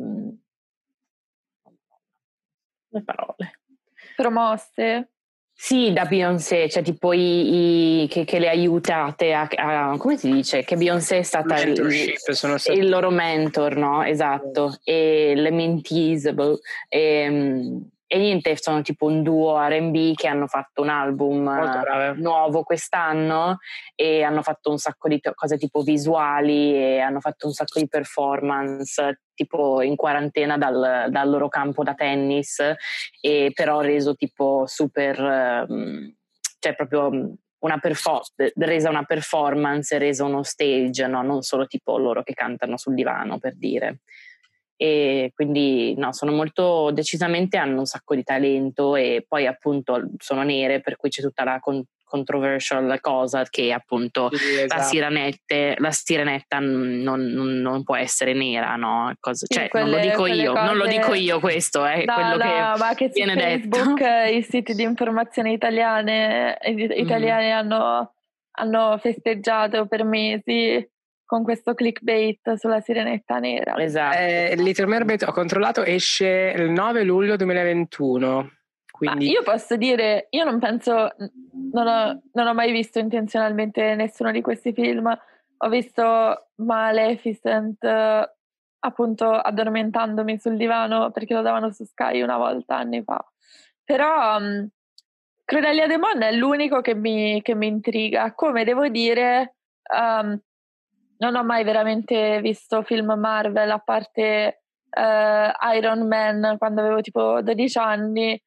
le parole. Promosse? Sì, da Beyoncé, cioè tipo i, i, che, che, le aiutate a, a, come si dice? Che Beyoncé è stata il, il, loro mentor, no? Esatto, e le mentees, e, e niente, sono tipo un duo RB che hanno fatto un album nuovo quest'anno e hanno fatto un sacco di cose tipo visuali e hanno fatto un sacco di performance tipo in quarantena dal, dal loro campo da tennis e però reso tipo super, ehm, cioè proprio una perfo- resa una performance, resa uno stage, no? non solo tipo loro che cantano sul divano per dire e quindi no, sono molto decisamente hanno un sacco di talento e poi appunto sono nere per cui c'è tutta la con- controversial cosa che appunto sì, esatto. la, sirenette, la sirenetta non, non, non, può essere nera, no? Cosa, sì, cioè, quelle, non lo dico io, cose... non lo dico io questo, è no, quello no, che, ma che viene Facebook, detto. <laughs> i siti di informazione italiane, italiani mm. hanno, hanno festeggiato per mesi con questo clickbait sulla sirenetta nera. Esatto. Eh, Little Mermaid ho controllato, esce il 9 luglio 2021. Quindi... Ma io posso dire, io non penso, non ho, non ho, mai visto intenzionalmente nessuno di questi film. Ho visto Maleficent appunto addormentandomi sul divano perché lo davano su Sky una volta anni fa. Però um, Crudelia de Mon è l'unico che mi, che mi intriga. Come devo dire, um, non ho mai veramente visto film Marvel a parte uh, Iron Man quando avevo tipo 12 anni.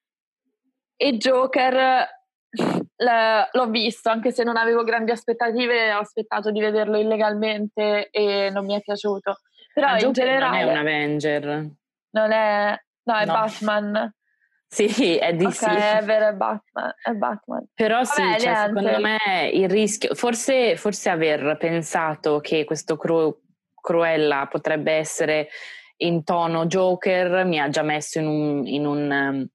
E Joker l'ho visto anche se non avevo grandi aspettative ho aspettato di vederlo illegalmente e non mi è piaciuto. Però ah, in Joker generale non è un Avenger. Non è no è no. Batman sì, è di okay, sì. è vero, è Batman. È Batman. Però Vabbè, sì, cioè, secondo me il rischio, forse, forse aver pensato che questo cru, Cruella potrebbe essere in tono Joker mi ha già messo in un, in un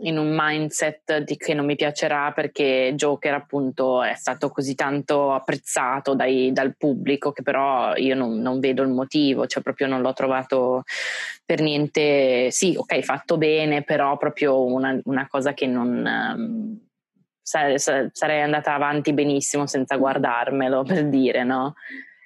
in un mindset di che non mi piacerà perché Joker appunto è stato così tanto apprezzato dai, dal pubblico che però io non, non, vedo il motivo, cioè proprio non l'ho trovato per niente, sì ok fatto bene, però proprio una, una cosa che non... Um, sarei andata avanti benissimo senza guardarmelo <laughs> per dire, no?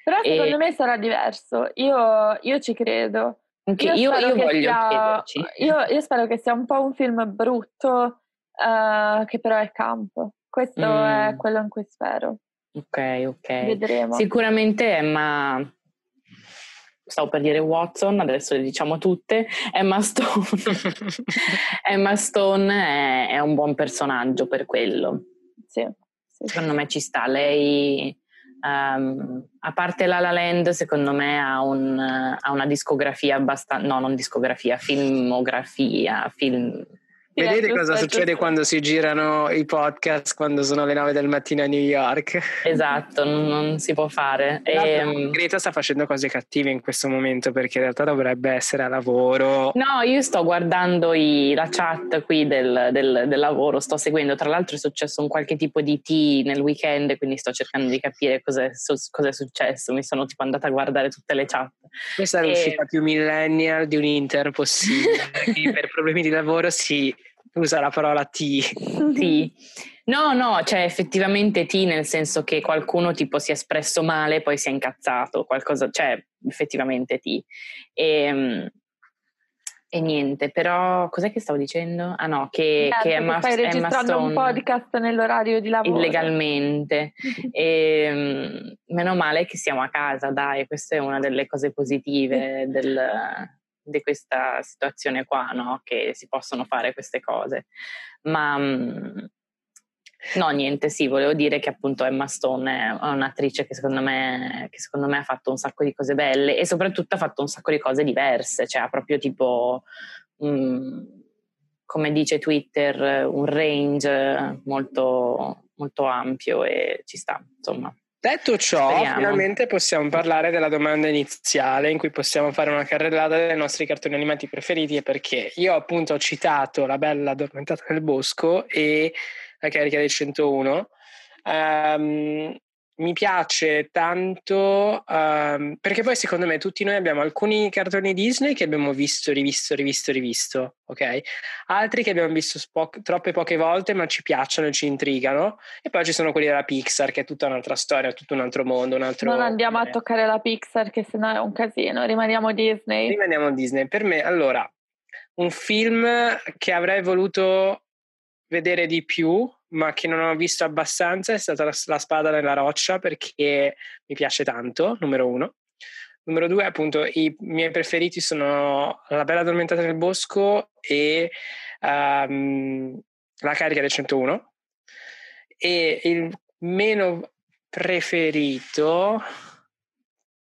Però secondo e... me sarà diverso, io, io ci credo. Io, io, io voglio sia, io, io, spero che sia un po' un film brutto, uh, che però è campo. Questo mm. è quello in cui spero. Ok, ok. Vedremo. Sicuramente Emma, stavo per dire Watson, adesso le diciamo tutte, Emma Stone, <laughs> Emma Stone è, è, un buon personaggio per quello. Sì, sì. Secondo me ci sta. Lei Um, a parte La La Land, secondo me ha, un, ha una discografia abbastanza, no, non discografia, filmografia, film, Vedete cosa succede quando si girano i podcast quando sono le 9 del mattino a New York? Esatto, non, si può fare. E... Ehm, Greta sta facendo cose cattive in questo momento perché in realtà dovrebbe essere a lavoro. No, io sto guardando i, la chat qui del, del, del, lavoro, sto seguendo. Tra l'altro è successo un qualche tipo di tea nel weekend, quindi sto cercando di capire cosa è successo. Mi sono tipo andata a guardare tutte le chat. Questa è l'uscita più millennial di un inter possibile. <laughs> per problemi di lavoro si usa la parola T. T. No, no, cioè effettivamente T nel senso che qualcuno tipo si è espresso male, poi si è incazzato, qualcosa, cioè effettivamente T. E, ehm, e niente, però cos'è che stavo dicendo? Ah no, che, certo, che Emma, stai registrando Stone, un podcast nell'orario di lavoro. Illegalmente. e, <laughs> ehm, meno male che siamo a casa, dai, questa è una delle cose positive del, di questa situazione qua, no? che si possono fare queste cose. Ma mm, no, niente, sì, volevo dire che appunto Emma Stone è un'attrice che secondo, me, che secondo me ha fatto un sacco di cose belle e soprattutto ha fatto un sacco di cose diverse, cioè ha proprio tipo... Mm, come dice Twitter, un range molto, molto ampio e ci sta, insomma, Detto ciò, Speriamo. finalmente possiamo parlare della domanda iniziale in cui possiamo fare una carrellata dei nostri cartoni animati preferiti e perché. Io appunto ho citato La bella addormentata nel bosco e La carica del 101. Ehm, mi piace tanto ehm, perché poi secondo me tutti noi abbiamo alcuni cartoni Disney che abbiamo visto, rivisto, rivisto, rivisto, ok? Altri che abbiamo visto spo- troppe poche volte ma ci piacciono e ci intrigano e poi ci sono quelli della Pixar che è tutta un'altra storia, tutto un altro mondo, un altro... Non andiamo a toccare la Pixar che sennò è un casino, rimaniamo Disney. Rimaniamo a Disney. Per me, allora, un film che avrei voluto vedere di più, ma che non ho visto abbastanza, è stata La, la spada nella roccia perché mi piace tanto, numero uno. Numero due, appunto, i miei preferiti sono La bella addormentata nel bosco e ehm, La carica del 101. E il meno preferito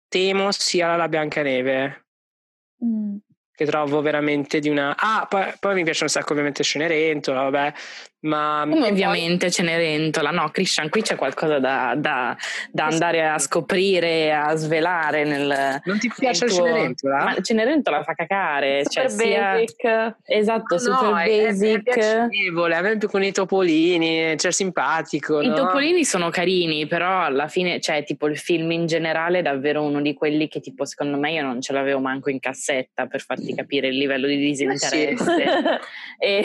temo sia La Biancaneve Mm. che trovo veramente di una... Ah, poi, poi mi piace un sacco ovviamente Cenerentola, vabbè, ma... Come e poi- ovviamente Cenerentola, no Christian, qui c'è qualcosa da, da- da andare a scoprire, a svelare nel... Non ti piace tuo- Cenerentola? Ma Cenerentola fa cacare, Super cioè sia... basic. Esatto, No, super è- è- È, basic. piacevole, a me più con i topolini, c'è simpatico, I no? topolini sono carini, però alla fine, cioè, tipo il film in generale è davvero uno di quelli che, tipo, secondo me io non ce l'avevo manco in cassetta per farti capire il livello di disinteresse. <laughs> E-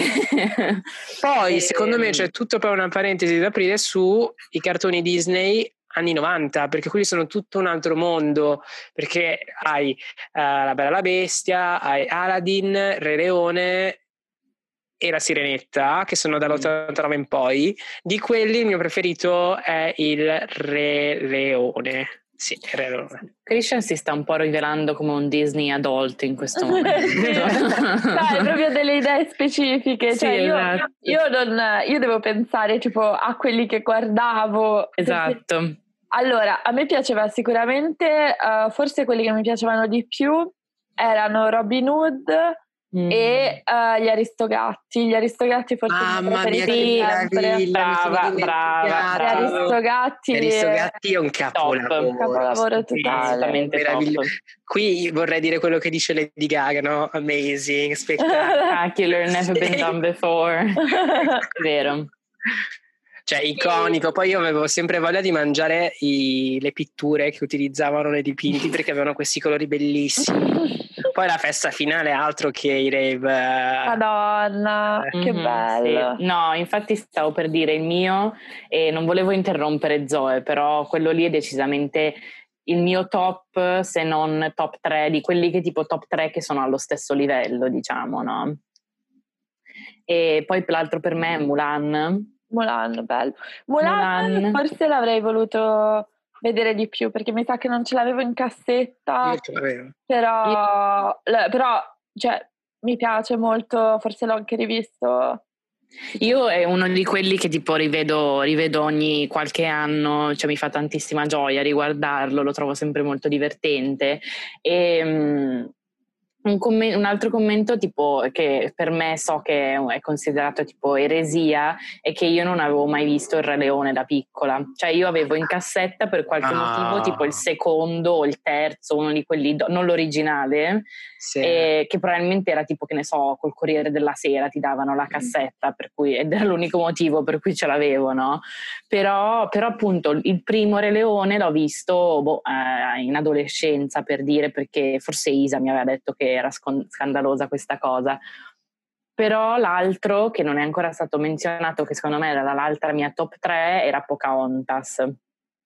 Poi, secondo me, c'è tutto poi una parentesi da aprire su i cartoni Disney anni 90, perché quelli sono tutto un altro mondo, perché hai eh, La Bella la Bestia, hai Aladdin, Re Leone e La Sirenetta, che sono dall'89 in poi. Di quelli il mio preferito è il Re Leone. Sì, Leone. Christian si sta un po' rivelando come un Disney adult in questo <laughs> momento. Sì. Dai, <laughs> proprio delle idee specifiche. Sì, cioè, io, esatto. io non, io devo pensare tipo a quelli che guardavo. esatto. Allora, a me piaceva sicuramente, eh, forse quelli che mi piacevano di più erano Robin Hood Mm. e eh, gli Aristogatti. Gli Aristogatti forse Mamma mia, che meraviglia! Brava, brava, dimenticato. Gli brava. Aristogatti. Gli Aristogatti è un capolavoro. Capolavoro Sì, totale. Assolutamente meraviglio- top. Qui vorrei dire quello che dice Lady Gaga, no? Amazing, spettacolo. <laughs> Spectacular, never been done before. <laughs> Vero. Cioè, iconico. Poi io avevo sempre voglia di mangiare i- le pitture che utilizzavano nei dipinti perché avevano questi colori bellissimi. <laughs> Poi la festa finale, altro che i rave. Madonna, Eh. che Mhm, bello. sì. No, infatti stavo per dire il mio e non volevo interrompere Zoe, però quello lì è decisamente il mio top, se non top 3, di quelli che tipo top 3 che sono allo stesso livello, diciamo, no? E poi l'altro per me è Mulan. Mulan, bello. Mulan, Mulan. forse l'avrei voluto vedere di più perché mi sa che non ce l'avevo in cassetta, Io ce l'avevo. però, l- però cioè, mi piace molto, forse l'ho anche rivisto. Io è uno di quelli che tipo rivedo, rivedo ogni qualche anno, cioè mi fa tantissima gioia riguardarlo, lo trovo sempre molto divertente. E, mm, un, commen- un altro commento tipo che per me so che è considerato tipo eresia è che io non avevo mai visto il Re Leone da piccola, cioè io avevo in cassetta per qualche Ah. motivo tipo il secondo o il terzo, uno di quelli, do- non l'originale, Sì. e che probabilmente era tipo che ne so col Corriere della Sera ti davano la cassetta per cui ed era l'unico motivo per cui ce l'avevo no però, però appunto il primo Re Leone l'ho visto boh, eh, in adolescenza per dire perché forse Isa mi aveva detto che era scandalosa questa cosa però l'altro che non è ancora stato menzionato che secondo me era l'altra mia top 3 era Pocahontas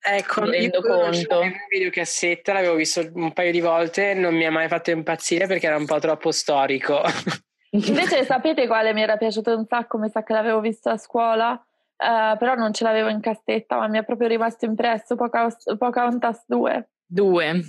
Ecco, Mi rendo conto. in videocassetta, l'avevo visto un paio di volte, non mi ha mai fatto impazzire perché era un po' troppo storico. <laughs> Invece sapete quale mi era piaciuto un sacco, mi sa che l'avevo visto a scuola, eh, però non ce l'avevo in cassetta, ma mi è proprio rimasto impresso Poca- Pocahontas 2. Due.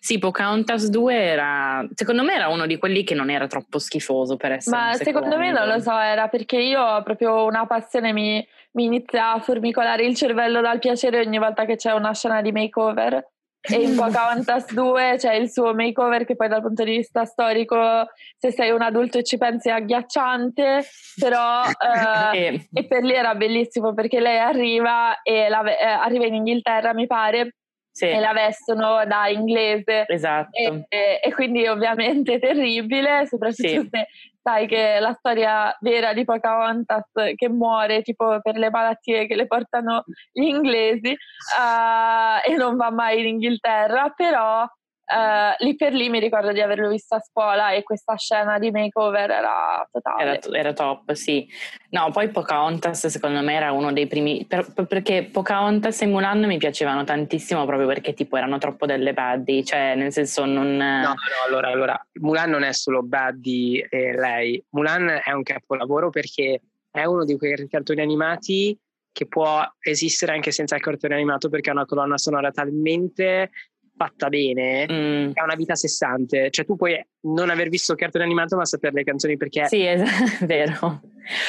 Sì, Pocahontas 2 era, secondo me era uno di quelli che non era troppo schifoso per essere Ma secondo me non lo so, era perché io ho proprio una passione, mi, mi inizia a formicolare il cervello dal piacere ogni volta che c'è una scena di makeover. e in <laughs> Pocahontas 2 c'è il suo makeover che poi dal punto di vista storico se sei un adulto e ci pensi è agghiacciante però eh, <laughs> e per lì era bellissimo perché lei arriva e la, eh, arriva in Inghilterra mi pare sì. e la vestono da inglese esatto e, e, e quindi ovviamente <laughs> terribile soprattutto sì. se sai che la storia vera di Pocahontas che muore tipo per le malattie che le portano gli inglesi uh, e non va mai in Inghilterra, però Uh, lì per lì mi ricordo di averlo visto a scuola e questa scena di makeover era totale. Era, era top, sì. No, poi Pocahontas secondo me era uno dei primi, per, perché Pocahontas e Mulan mi piacevano tantissimo proprio perché tipo erano troppo delle buddy, cioè nel senso non... No, no, allora, allora, Mulan non è solo buddy e lei, Mulan è un capolavoro perché è uno di quei cartoni animati che può esistere anche senza il cartone animato perché è una colonna sonora talmente fatta bene, mm. è una vita sessante. Cioè, tu puoi non aver visto cartone animato, ma sapere le canzoni perché. Sì, è <laughs> vero.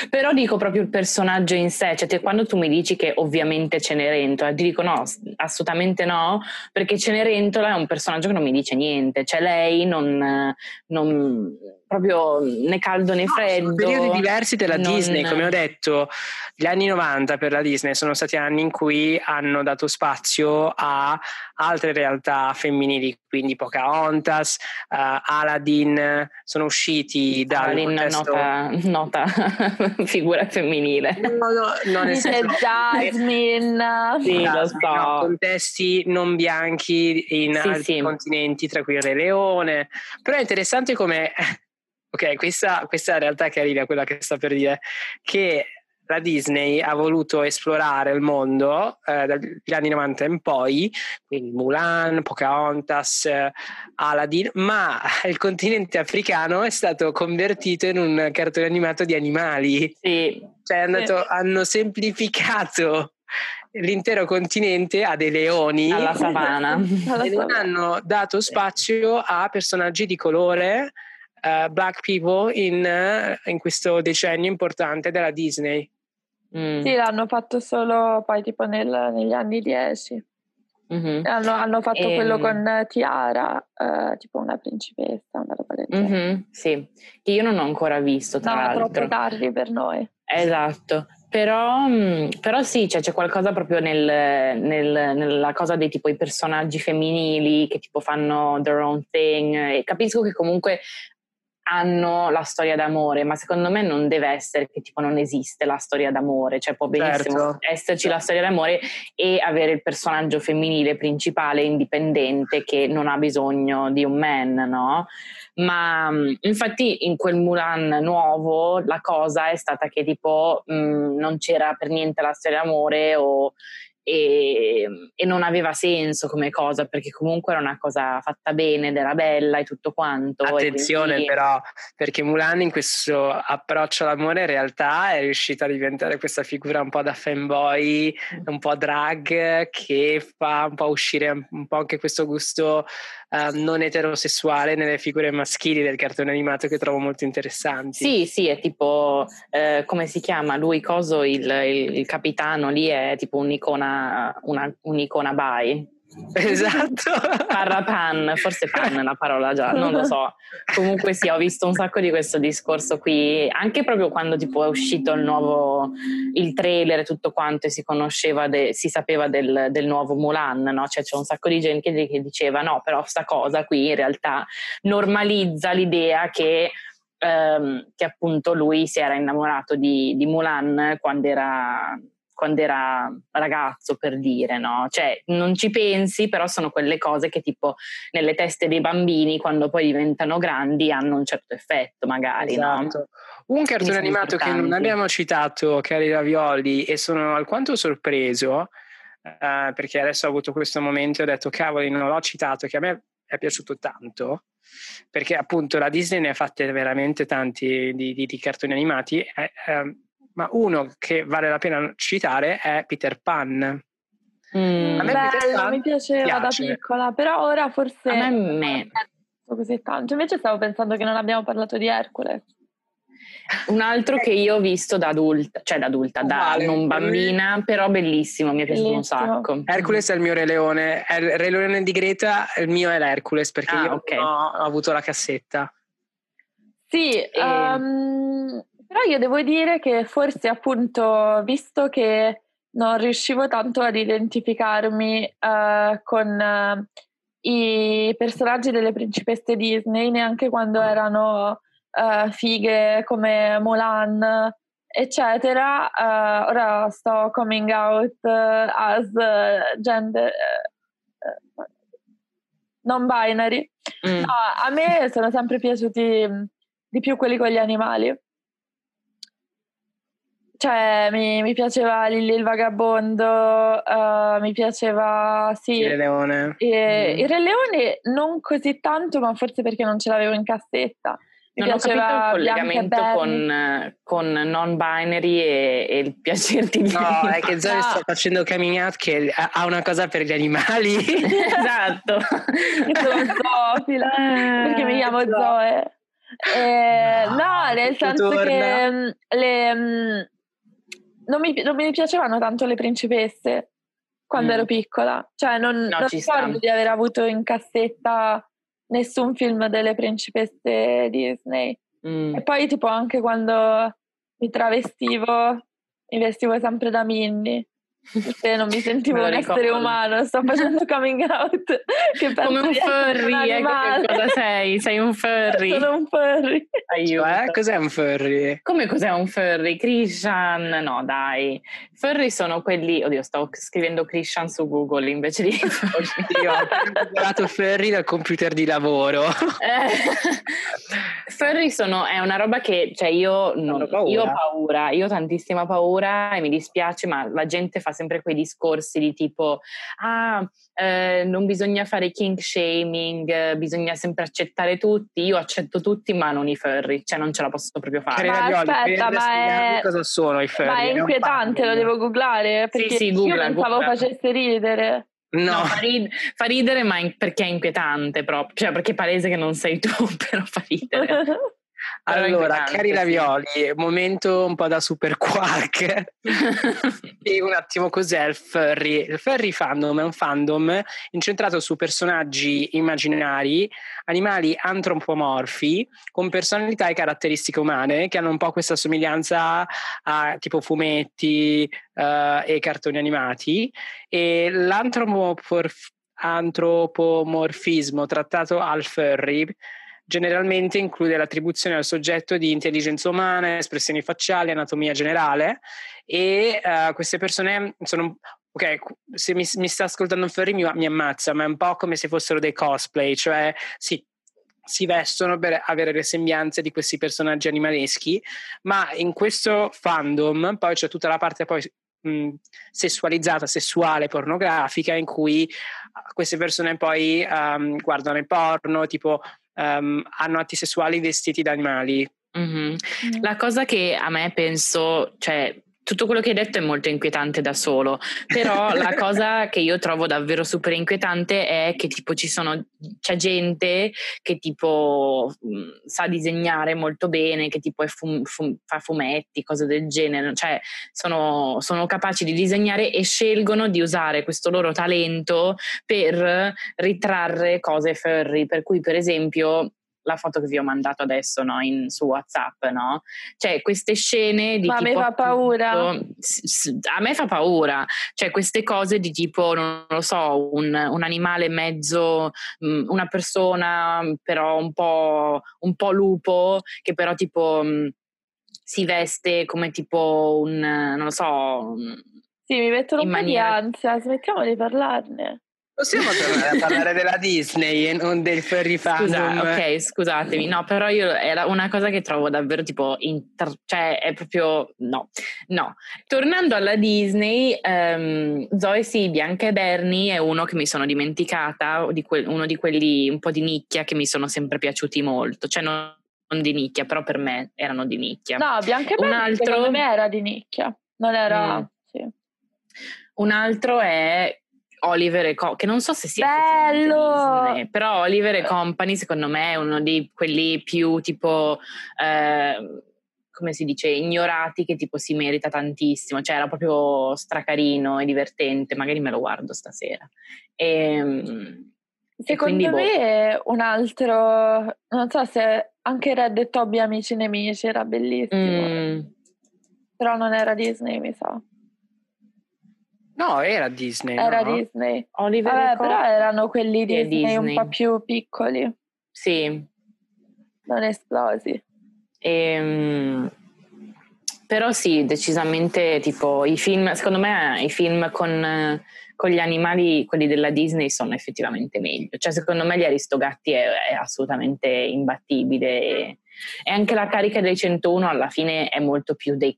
Però dico proprio il personaggio in sé, cioè te, quando tu mi dici che ovviamente Cenerentola, ti dico no, assolutamente no, perché Cenerentola è un personaggio che non mi dice niente, cioè lei non, non proprio né caldo né freddo. No, periodi diversi della non... Disney, come ho detto, gli anni 90 per la Disney sono stati anni in cui hanno dato spazio a altre realtà femminili, quindi Pocahontas, uh, Aladdin, sono usciti dal Aladdin contesto... nota, nota <laughs> figura femminile. No, no, no nel senso... Jasmine. Sì, lo so. No, contesti non bianchi in sì, altri sì. continenti, tra cui il Re Leone. Però è interessante come <laughs> Ok, questa, questa realtà carina, quella che sta per dire, che la Disney ha voluto esplorare il mondo eh, dagli anni 90 in poi, quindi Mulan, Pocahontas, eh, Aladdin, ma <laughs> il continente africano è stato convertito in un cartone animato di animali. Sì. Cioè andato, hanno semplificato l'intero continente a dei leoni alla savana <laughs> e non hanno dato spazio a personaggi di colore uh, black people in, uh, in, questo decennio importante della Disney. Mm. Sì, l'hanno fatto solo poi tipo nel, negli anni 10. Mm-hmm. Hanno, hanno, fatto e... quello ehm con Tiara, uh, tipo una principessa, una roba del genere. Mm-hmm, sì, che io non ho ancora visto, tra no, l'altro. troppo tardi per noi. Esatto, però, mm, però sì, cioè, c'è qualcosa proprio nel, nel, nella cosa dei tipo i personaggi femminili che tipo fanno their own thing e capisco che comunque hanno la storia d'amore, ma secondo me non deve essere che tipo non esiste la storia d'amore, cioè può benissimo certo. esserci la storia d'amore e avere il personaggio femminile principale indipendente che non ha bisogno di un man, no? Ma infatti in quel Mulan nuovo la cosa è stata che tipo mh, non c'era per niente la storia d'amore o e, e, non aveva senso come cosa perché comunque era una cosa fatta bene ed era bella e tutto quanto. Attenzione quindi... però perché Mulan in questo approccio all'amore in realtà è riuscita a diventare questa figura un po' da fanboy, un po' drag che fa un po' uscire un po' anche questo gusto uh, non eterosessuale nelle figure maschili del cartone animato che trovo molto interessanti. Sì, sì, è tipo eh, come si chiama lui Coso il, il, il capitano lì è tipo un'icona una, un'icona by. <laughs> Esatto. Parla pan, forse pan è la parola già, non lo so. Comunque sì, ho visto un sacco di questo discorso qui, anche proprio quando tipo è uscito il nuovo, il trailer e tutto quanto e si conosceva, de, si sapeva del, del, nuovo Mulan, no? Cioè c'è un sacco di gente che diceva no, però sta cosa qui in realtà normalizza l'idea che ehm, che appunto lui si era innamorato di, di Mulan quando era quando era ragazzo, per dire, no? Cioè, non ci pensi, però sono quelle cose che tipo nelle teste dei bambini, quando poi diventano grandi, hanno un certo effetto, magari, esatto. no? Un cartone animato che non abbiamo citato, cari Ravioli, e sono alquanto sorpreso, uh, perché adesso ho avuto questo momento e ho detto, cavoli, non l'ho citato, che a me è piaciuto tanto, perché appunto la Disney ne ha fatte veramente tanti di, di, di cartoni animati. Eh, eh, ma uno che vale la pena citare è Peter Pan. Mm. A me Bello, mi piaceva piace. da piccola, però ora forse... A me, me. Così tanto. Invece stavo pensando che non abbiamo parlato di Hercules. Un altro che io ho visto da adulta, cioè da adulta, da Uguale. non bambina, però bellissimo, mi è piaciuto un Bellissimo. sacco. Hercules è il mio Re Leone, è il Re Leone di Greta, il mio è l'Hercules perché Ah, io ok. non ho, ho avuto la cassetta. Sì, E- ehm, però io devo dire che forse appunto, visto che non riuscivo tanto ad identificarmi eh, con eh, i personaggi delle principesse Disney, neanche quando erano eh, fighe come Mulan, eccetera, eh, ora sto coming out eh, as eh, gender non binary. Mm. No, a me sono sempre piaciuti mh, di più quelli con gli animali. Cioè, mi, mi piaceva Lilli il vagabondo, eh, mi piaceva, sì, Il Re Leone. e- Mm. il Re Leone non così tanto, ma forse perché non ce l'avevo in cassetta. Mi Non ho capito il collegamento con, eh, con non-binary e, e il piacerti di No, è che Zoe No. sta facendo coming out che ha- una cosa per gli animali. <laughs> <laughs> esatto. Sono zoofila, perché mi chiamo Esatto. Zoe. Eh, No, no, nel senso torna. che mh, le, mh, non, mi, non mi piacevano tanto le principesse quando Mm. ero piccola. Cioè, non, No, non ricordo di aver avuto in cassetta nessun film delle principesse Disney. Mm. E poi, tipo, anche quando mi travestivo, mi vestivo sempre da Minnie. Perché non mi <laughs> sentivo un essere umano, sto facendo coming out. Che Come un furry, ecco che cosa sei, sei un furry. Sono un furry. Aiuto. Cioè, cos'è un furry? Come cos'è un furry? Christian? No, dai. Furry sono quelli. Oddio, sto scrivendo Christian su Google invece di <laughs> furry. Io ho recuperato furry dal computer di lavoro. Eh, furry sono, è una roba che, cioè io, non- Hanno paura. io ho paura, io ho tantissima paura e mi dispiace, ma la gente fa sempre quei discorsi di tipo, ah, eh, non bisogna fare kink shaming, eh, bisogna sempre accettare tutti, io accetto tutti ma non i furry, cioè non ce la posso proprio fare. Ma ravioli, aspetta, per ma è- cosa sono i furry? Ma è inquietante, lo devo googlare perché sì, io googla, pensavo googla. facesse ridere. No, No, fa, rid- fa ridere, ma in- perché è inquietante proprio, cioè perché è palese che non sei tu, <laughs> però fa ridere. <laughs> Allora, cari sì. ravioli, momento un po' da super quark. <laughs> Spiego un attimo cos'è il furry. Il furry fandom è un fandom incentrato su personaggi immaginari, animali antropomorfi con personalità e caratteristiche umane che hanno un po' questa somiglianza a tipo fumetti eh, e cartoni animati. E l'antropomorf- antropomorfismo trattato al furry generalmente include l'attribuzione al soggetto di intelligenza umana, espressioni facciali, anatomia generale e eh, queste persone sono ok, se mi, mi sta ascoltando furry mi, mi ammazza, ma è un po' come se fossero dei cosplay, cioè sì, si vestono per avere le sembianze di questi personaggi animaleschi, ma in questo fandom poi c'è tutta la parte poi mh, sessualizzata, sessuale, pornografica, in cui uh, queste persone poi um, guardano il porno, tipo um, hanno atti sessuali vestiti da animali. Mhm. La cosa che a me penso, cioè tutto quello che hai detto è molto inquietante da solo, però la <laughs> cosa che io trovo davvero super inquietante è che tipo ci sono, c'è gente che tipo mh, sa disegnare molto bene, che tipo fum- fum- fa fumetti, cose del genere, cioè sono, sono capaci di disegnare e scelgono di usare questo loro talento per ritrarre cose furry, per cui per esempio la foto che vi ho mandato adesso no, in, su WhatsApp, no? Cioè queste scene di Ma a me tipo fa paura. s- a me fa paura, cioè queste cose di tipo, non lo so, un, un animale mezzo, mh, una persona però un po', un po' lupo, che però tipo mh, si veste come tipo un, non lo so, un- Sì, mi mettono un po' maniera- di ansia, smettiamo di parlarne. Possiamo <laughs> tornare a parlare della Disney e non del furry fandom? Scusa, ok, scusatemi, no, però io è una cosa che trovo davvero tipo, inter- cioè è proprio, no, no. Tornando alla Disney, ehm, Zoe sì, Bianca e Bernie è uno che mi sono dimenticata, di que- uno di quelli un po' di nicchia che mi sono sempre piaciuti molto, cioè non, non di nicchia, però per me erano di nicchia. No, Bianca e Un Bernie altro- secondo me era di nicchia. Non era... Mm. sì. Un altro è Oliver e Co, che non so se sia Bello! Disney, però Oliver e Company secondo me è uno di quelli più tipo eh, come si dice, ignorati che tipo si merita tantissimo, cioè era proprio stracarino e divertente, magari me lo guardo stasera. Ehm, e, Secondo e boh. me boh. un altro, non so se anche Red e Toby Amici Nemici era bellissimo, mm. però non era Disney mi sa. No, era Disney. Era no? Disney. Oliver Vabbè, però erano quelli Disney, Disney, un po' più piccoli. Sì. Non esplosi. Ehm, però sì, decisamente tipo i film, secondo me i film con, con, gli animali, quelli della Disney, sono effettivamente meglio. Cioè secondo me gli Aristogatti è, è assolutamente imbattibile e, e anche la carica dei 101 alla fine è molto più dei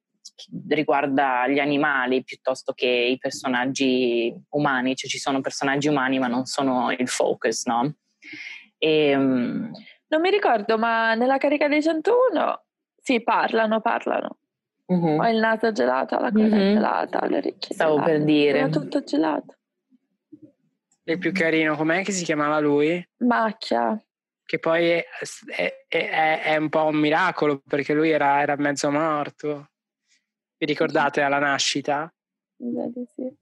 riguarda gli animali piuttosto che i personaggi umani, cioè ci sono personaggi umani ma non sono il focus, no? E, ehm, non mi ricordo, ma nella carica dei 101 sì, parlano, parlano. Uh-huh. Ho il naso gelato, la coda uh-huh. gelata, le orecchie Stavo gelate. per dire. Era tutto gelato. Il più carino, com'è che si chiamava lui? Macchia. Che poi è, è, è, è un po' un miracolo perché lui era, era mezzo morto. Vi ricordate alla nascita?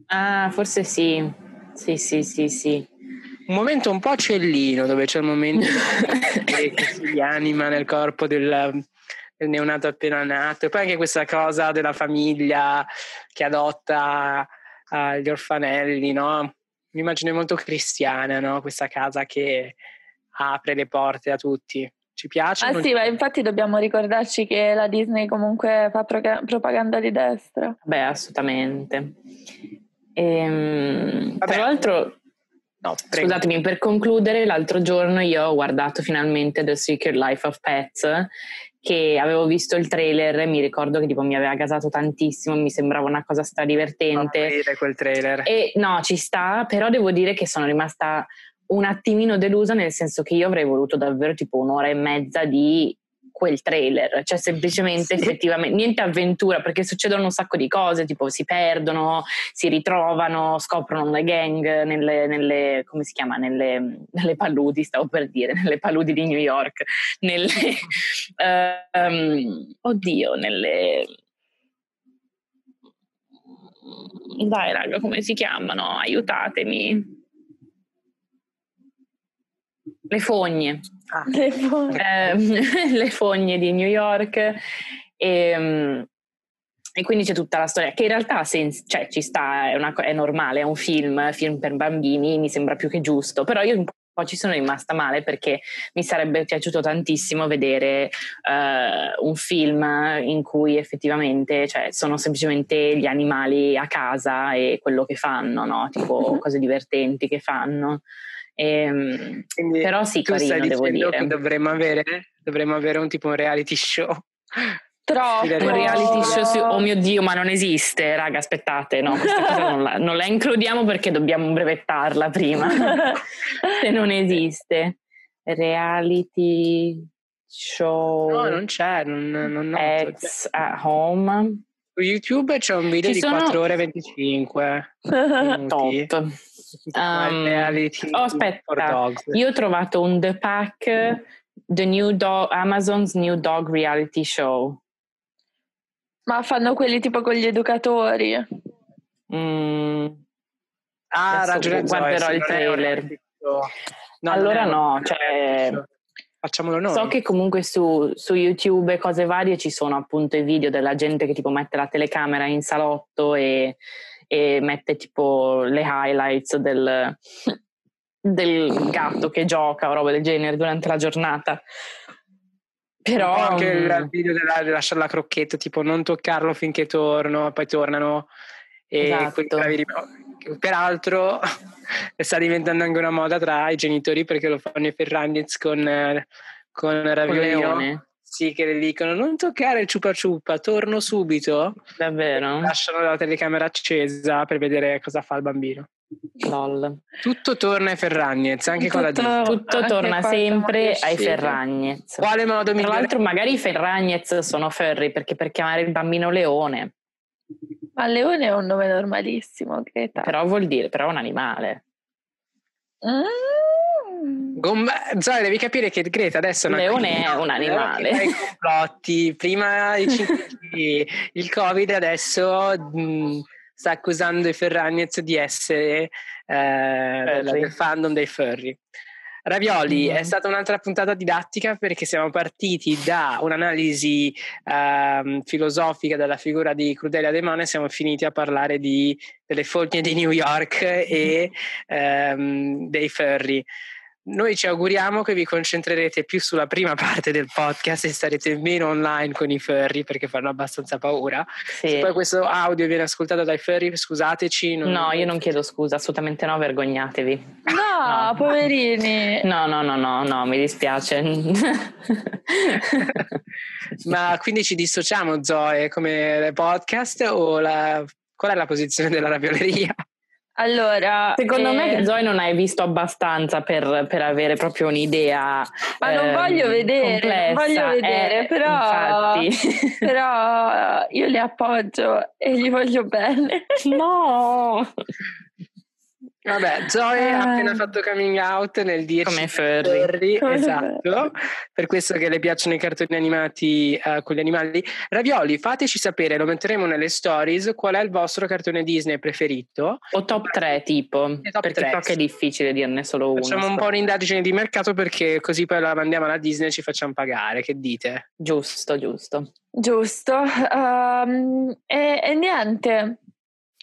Ah, forse sì. Sì, sì, sì, sì. Un momento un po' cellino, dove c'è il momento che <laughs> si anima nel corpo del, del neonato appena nato. E poi anche questa cosa della famiglia che adotta uh, gli orfanelli, no? Un'immagine molto cristiana, no? Questa casa che apre le porte a tutti. Ci piace? Ah sì, ma infatti dobbiamo ricordarci che la Disney comunque fa pro- propaganda di destra. Beh, assolutamente. Ehm, tra l'altro, no, scusatemi, per concludere, l'altro giorno io ho guardato finalmente The Secret Life of Pets che avevo visto il trailer e mi ricordo che tipo mi aveva gasato tantissimo, mi sembrava una cosa stradivertente. Non quel trailer. E no, ci sta, però devo dire che sono rimasta un attimino delusa nel senso che io avrei voluto davvero tipo un'ora e mezza di quel trailer, cioè semplicemente sì. effettivamente niente avventura perché succedono un sacco di cose, tipo si perdono, si ritrovano, scoprono le gang nelle, nelle come si chiama, nelle, nelle, paludi, stavo per dire, nelle paludi di New York, nelle, um, <laughs> oddio, nelle, dai raga, come si chiamano? Aiutatemi le fogne. Ah. Le, fogne. Eh, <laughs> le, fogne. di New York. E, ehm, e, quindi c'è tutta la storia che in realtà sens- cioè, ci sta, è, una, è, normale, è un film, film per bambini, mi sembra più che giusto, però io un po' ci sono rimasta male perché mi sarebbe piaciuto tantissimo vedere uh, un film in cui effettivamente cioè, sono semplicemente gli animali a casa e quello che fanno, no? tipo <laughs> cose divertenti che fanno. Ehm, però sì, tu carino, devo dire. Dovremmo avere, dovremmo avere un tipo un reality show. Troppo. Un reality show su, oh mio dio, ma non esiste, raga, aspettate, no, questa <laughs> cosa non la, non la includiamo perché dobbiamo brevettarla prima, <laughs> se non esiste. Reality show. No, non c'è, non, non Ex at home. Su YouTube c'è un video Ci di sono... 4 ore e 25 <laughs> Top. Um, oh, aspetta, io ho trovato un The Pack, the new dog, Amazon's New Dog Reality Show. Ma fanno quelli tipo con gli educatori? Mm. Ah, ragione, guarderò il trailer. No, allora no, cioè, facciamolo noi. So che comunque su, su, YouTube e cose varie ci sono appunto i video della gente che tipo mette la telecamera in salotto e e mette tipo le highlights del, del gatto che gioca o roba del genere durante la giornata. Però anche il video della, della lasciare la crocchetta, tipo non toccarlo finché torno, poi tornano e esatto. peraltro <laughs> sta diventando anche una moda tra i genitori perché lo fanno i Ferragnez con, con Raviolino sì, che le dicono non toccare il ciupa ciupa, torno subito. Davvero? Lasciano la telecamera accesa per vedere cosa fa il bambino. Lol. Tutto torna ai Ferragnez, anche tutto, con la Disney. Tutto torna sempre ai Ferragnez. Quale modo Tra l'altro magari i Ferragnez sono ferri perché per chiamare il bambino leone. Ma leone è un nome normalissimo, Greta. Però vuol dire, però è un animale. Mm. Gomba... Zoe, devi capire che Greta adesso è Leone è un animale. I complotti, prima il Covid, adesso mh, sta accusando i Ferragnez di essere eh, del fandom dei furry. Ravioli è stata un'altra puntata didattica perché siamo partiti da un'analisi eh, filosofica della figura di Crudelia De Mone e siamo finiti a parlare di, delle fogne di New York e <laughs> ehm, dei furry. Noi ci auguriamo che vi concentrerete più sulla prima parte del podcast e starete meno online con i furry perché fanno abbastanza paura. Sì. Se poi questo audio viene ascoltato dai furry, scusateci. Non no, io non <laughs> chiedo scusa, assolutamente no, vergognatevi. No, no. poverini. No, no, no, no, no, mi dispiace. <laughs> Ma quindi ci dissociamo, Zoe, come podcast o la... qual è la posizione della ravioleria? Allora, secondo eh, me Zoe non hai visto abbastanza per, per avere proprio un'idea. Ma non voglio ehm, vedere, non voglio vedere, eh, però, <laughs> però io li appoggio e gli voglio bene. No! <laughs> Vabbè, Zoe ha ah. appena fatto coming out nel dirci come furry, furry come esatto, per questo che le piacciono i cartoni animati uh, con gli animali. Ravioli, fateci sapere, lo metteremo nelle stories, qual è il vostro cartone Disney preferito. O top 3 tipo, top perché 3. so che è difficile dirne solo uno. Facciamo un po' un'indagine di mercato perché così poi la mandiamo alla Disney e ci facciamo pagare, che dite? Giusto, giusto. Giusto. Um, e, e niente,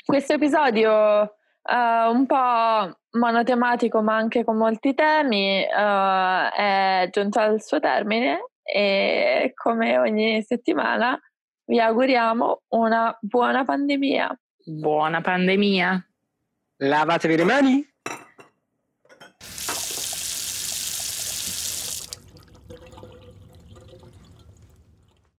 questo episodio uh, un po' monotematico ma anche con molti temi, uh, è giunto al suo termine e come ogni settimana vi auguriamo una buona pandemia. Buona pandemia. Lavatevi le mani.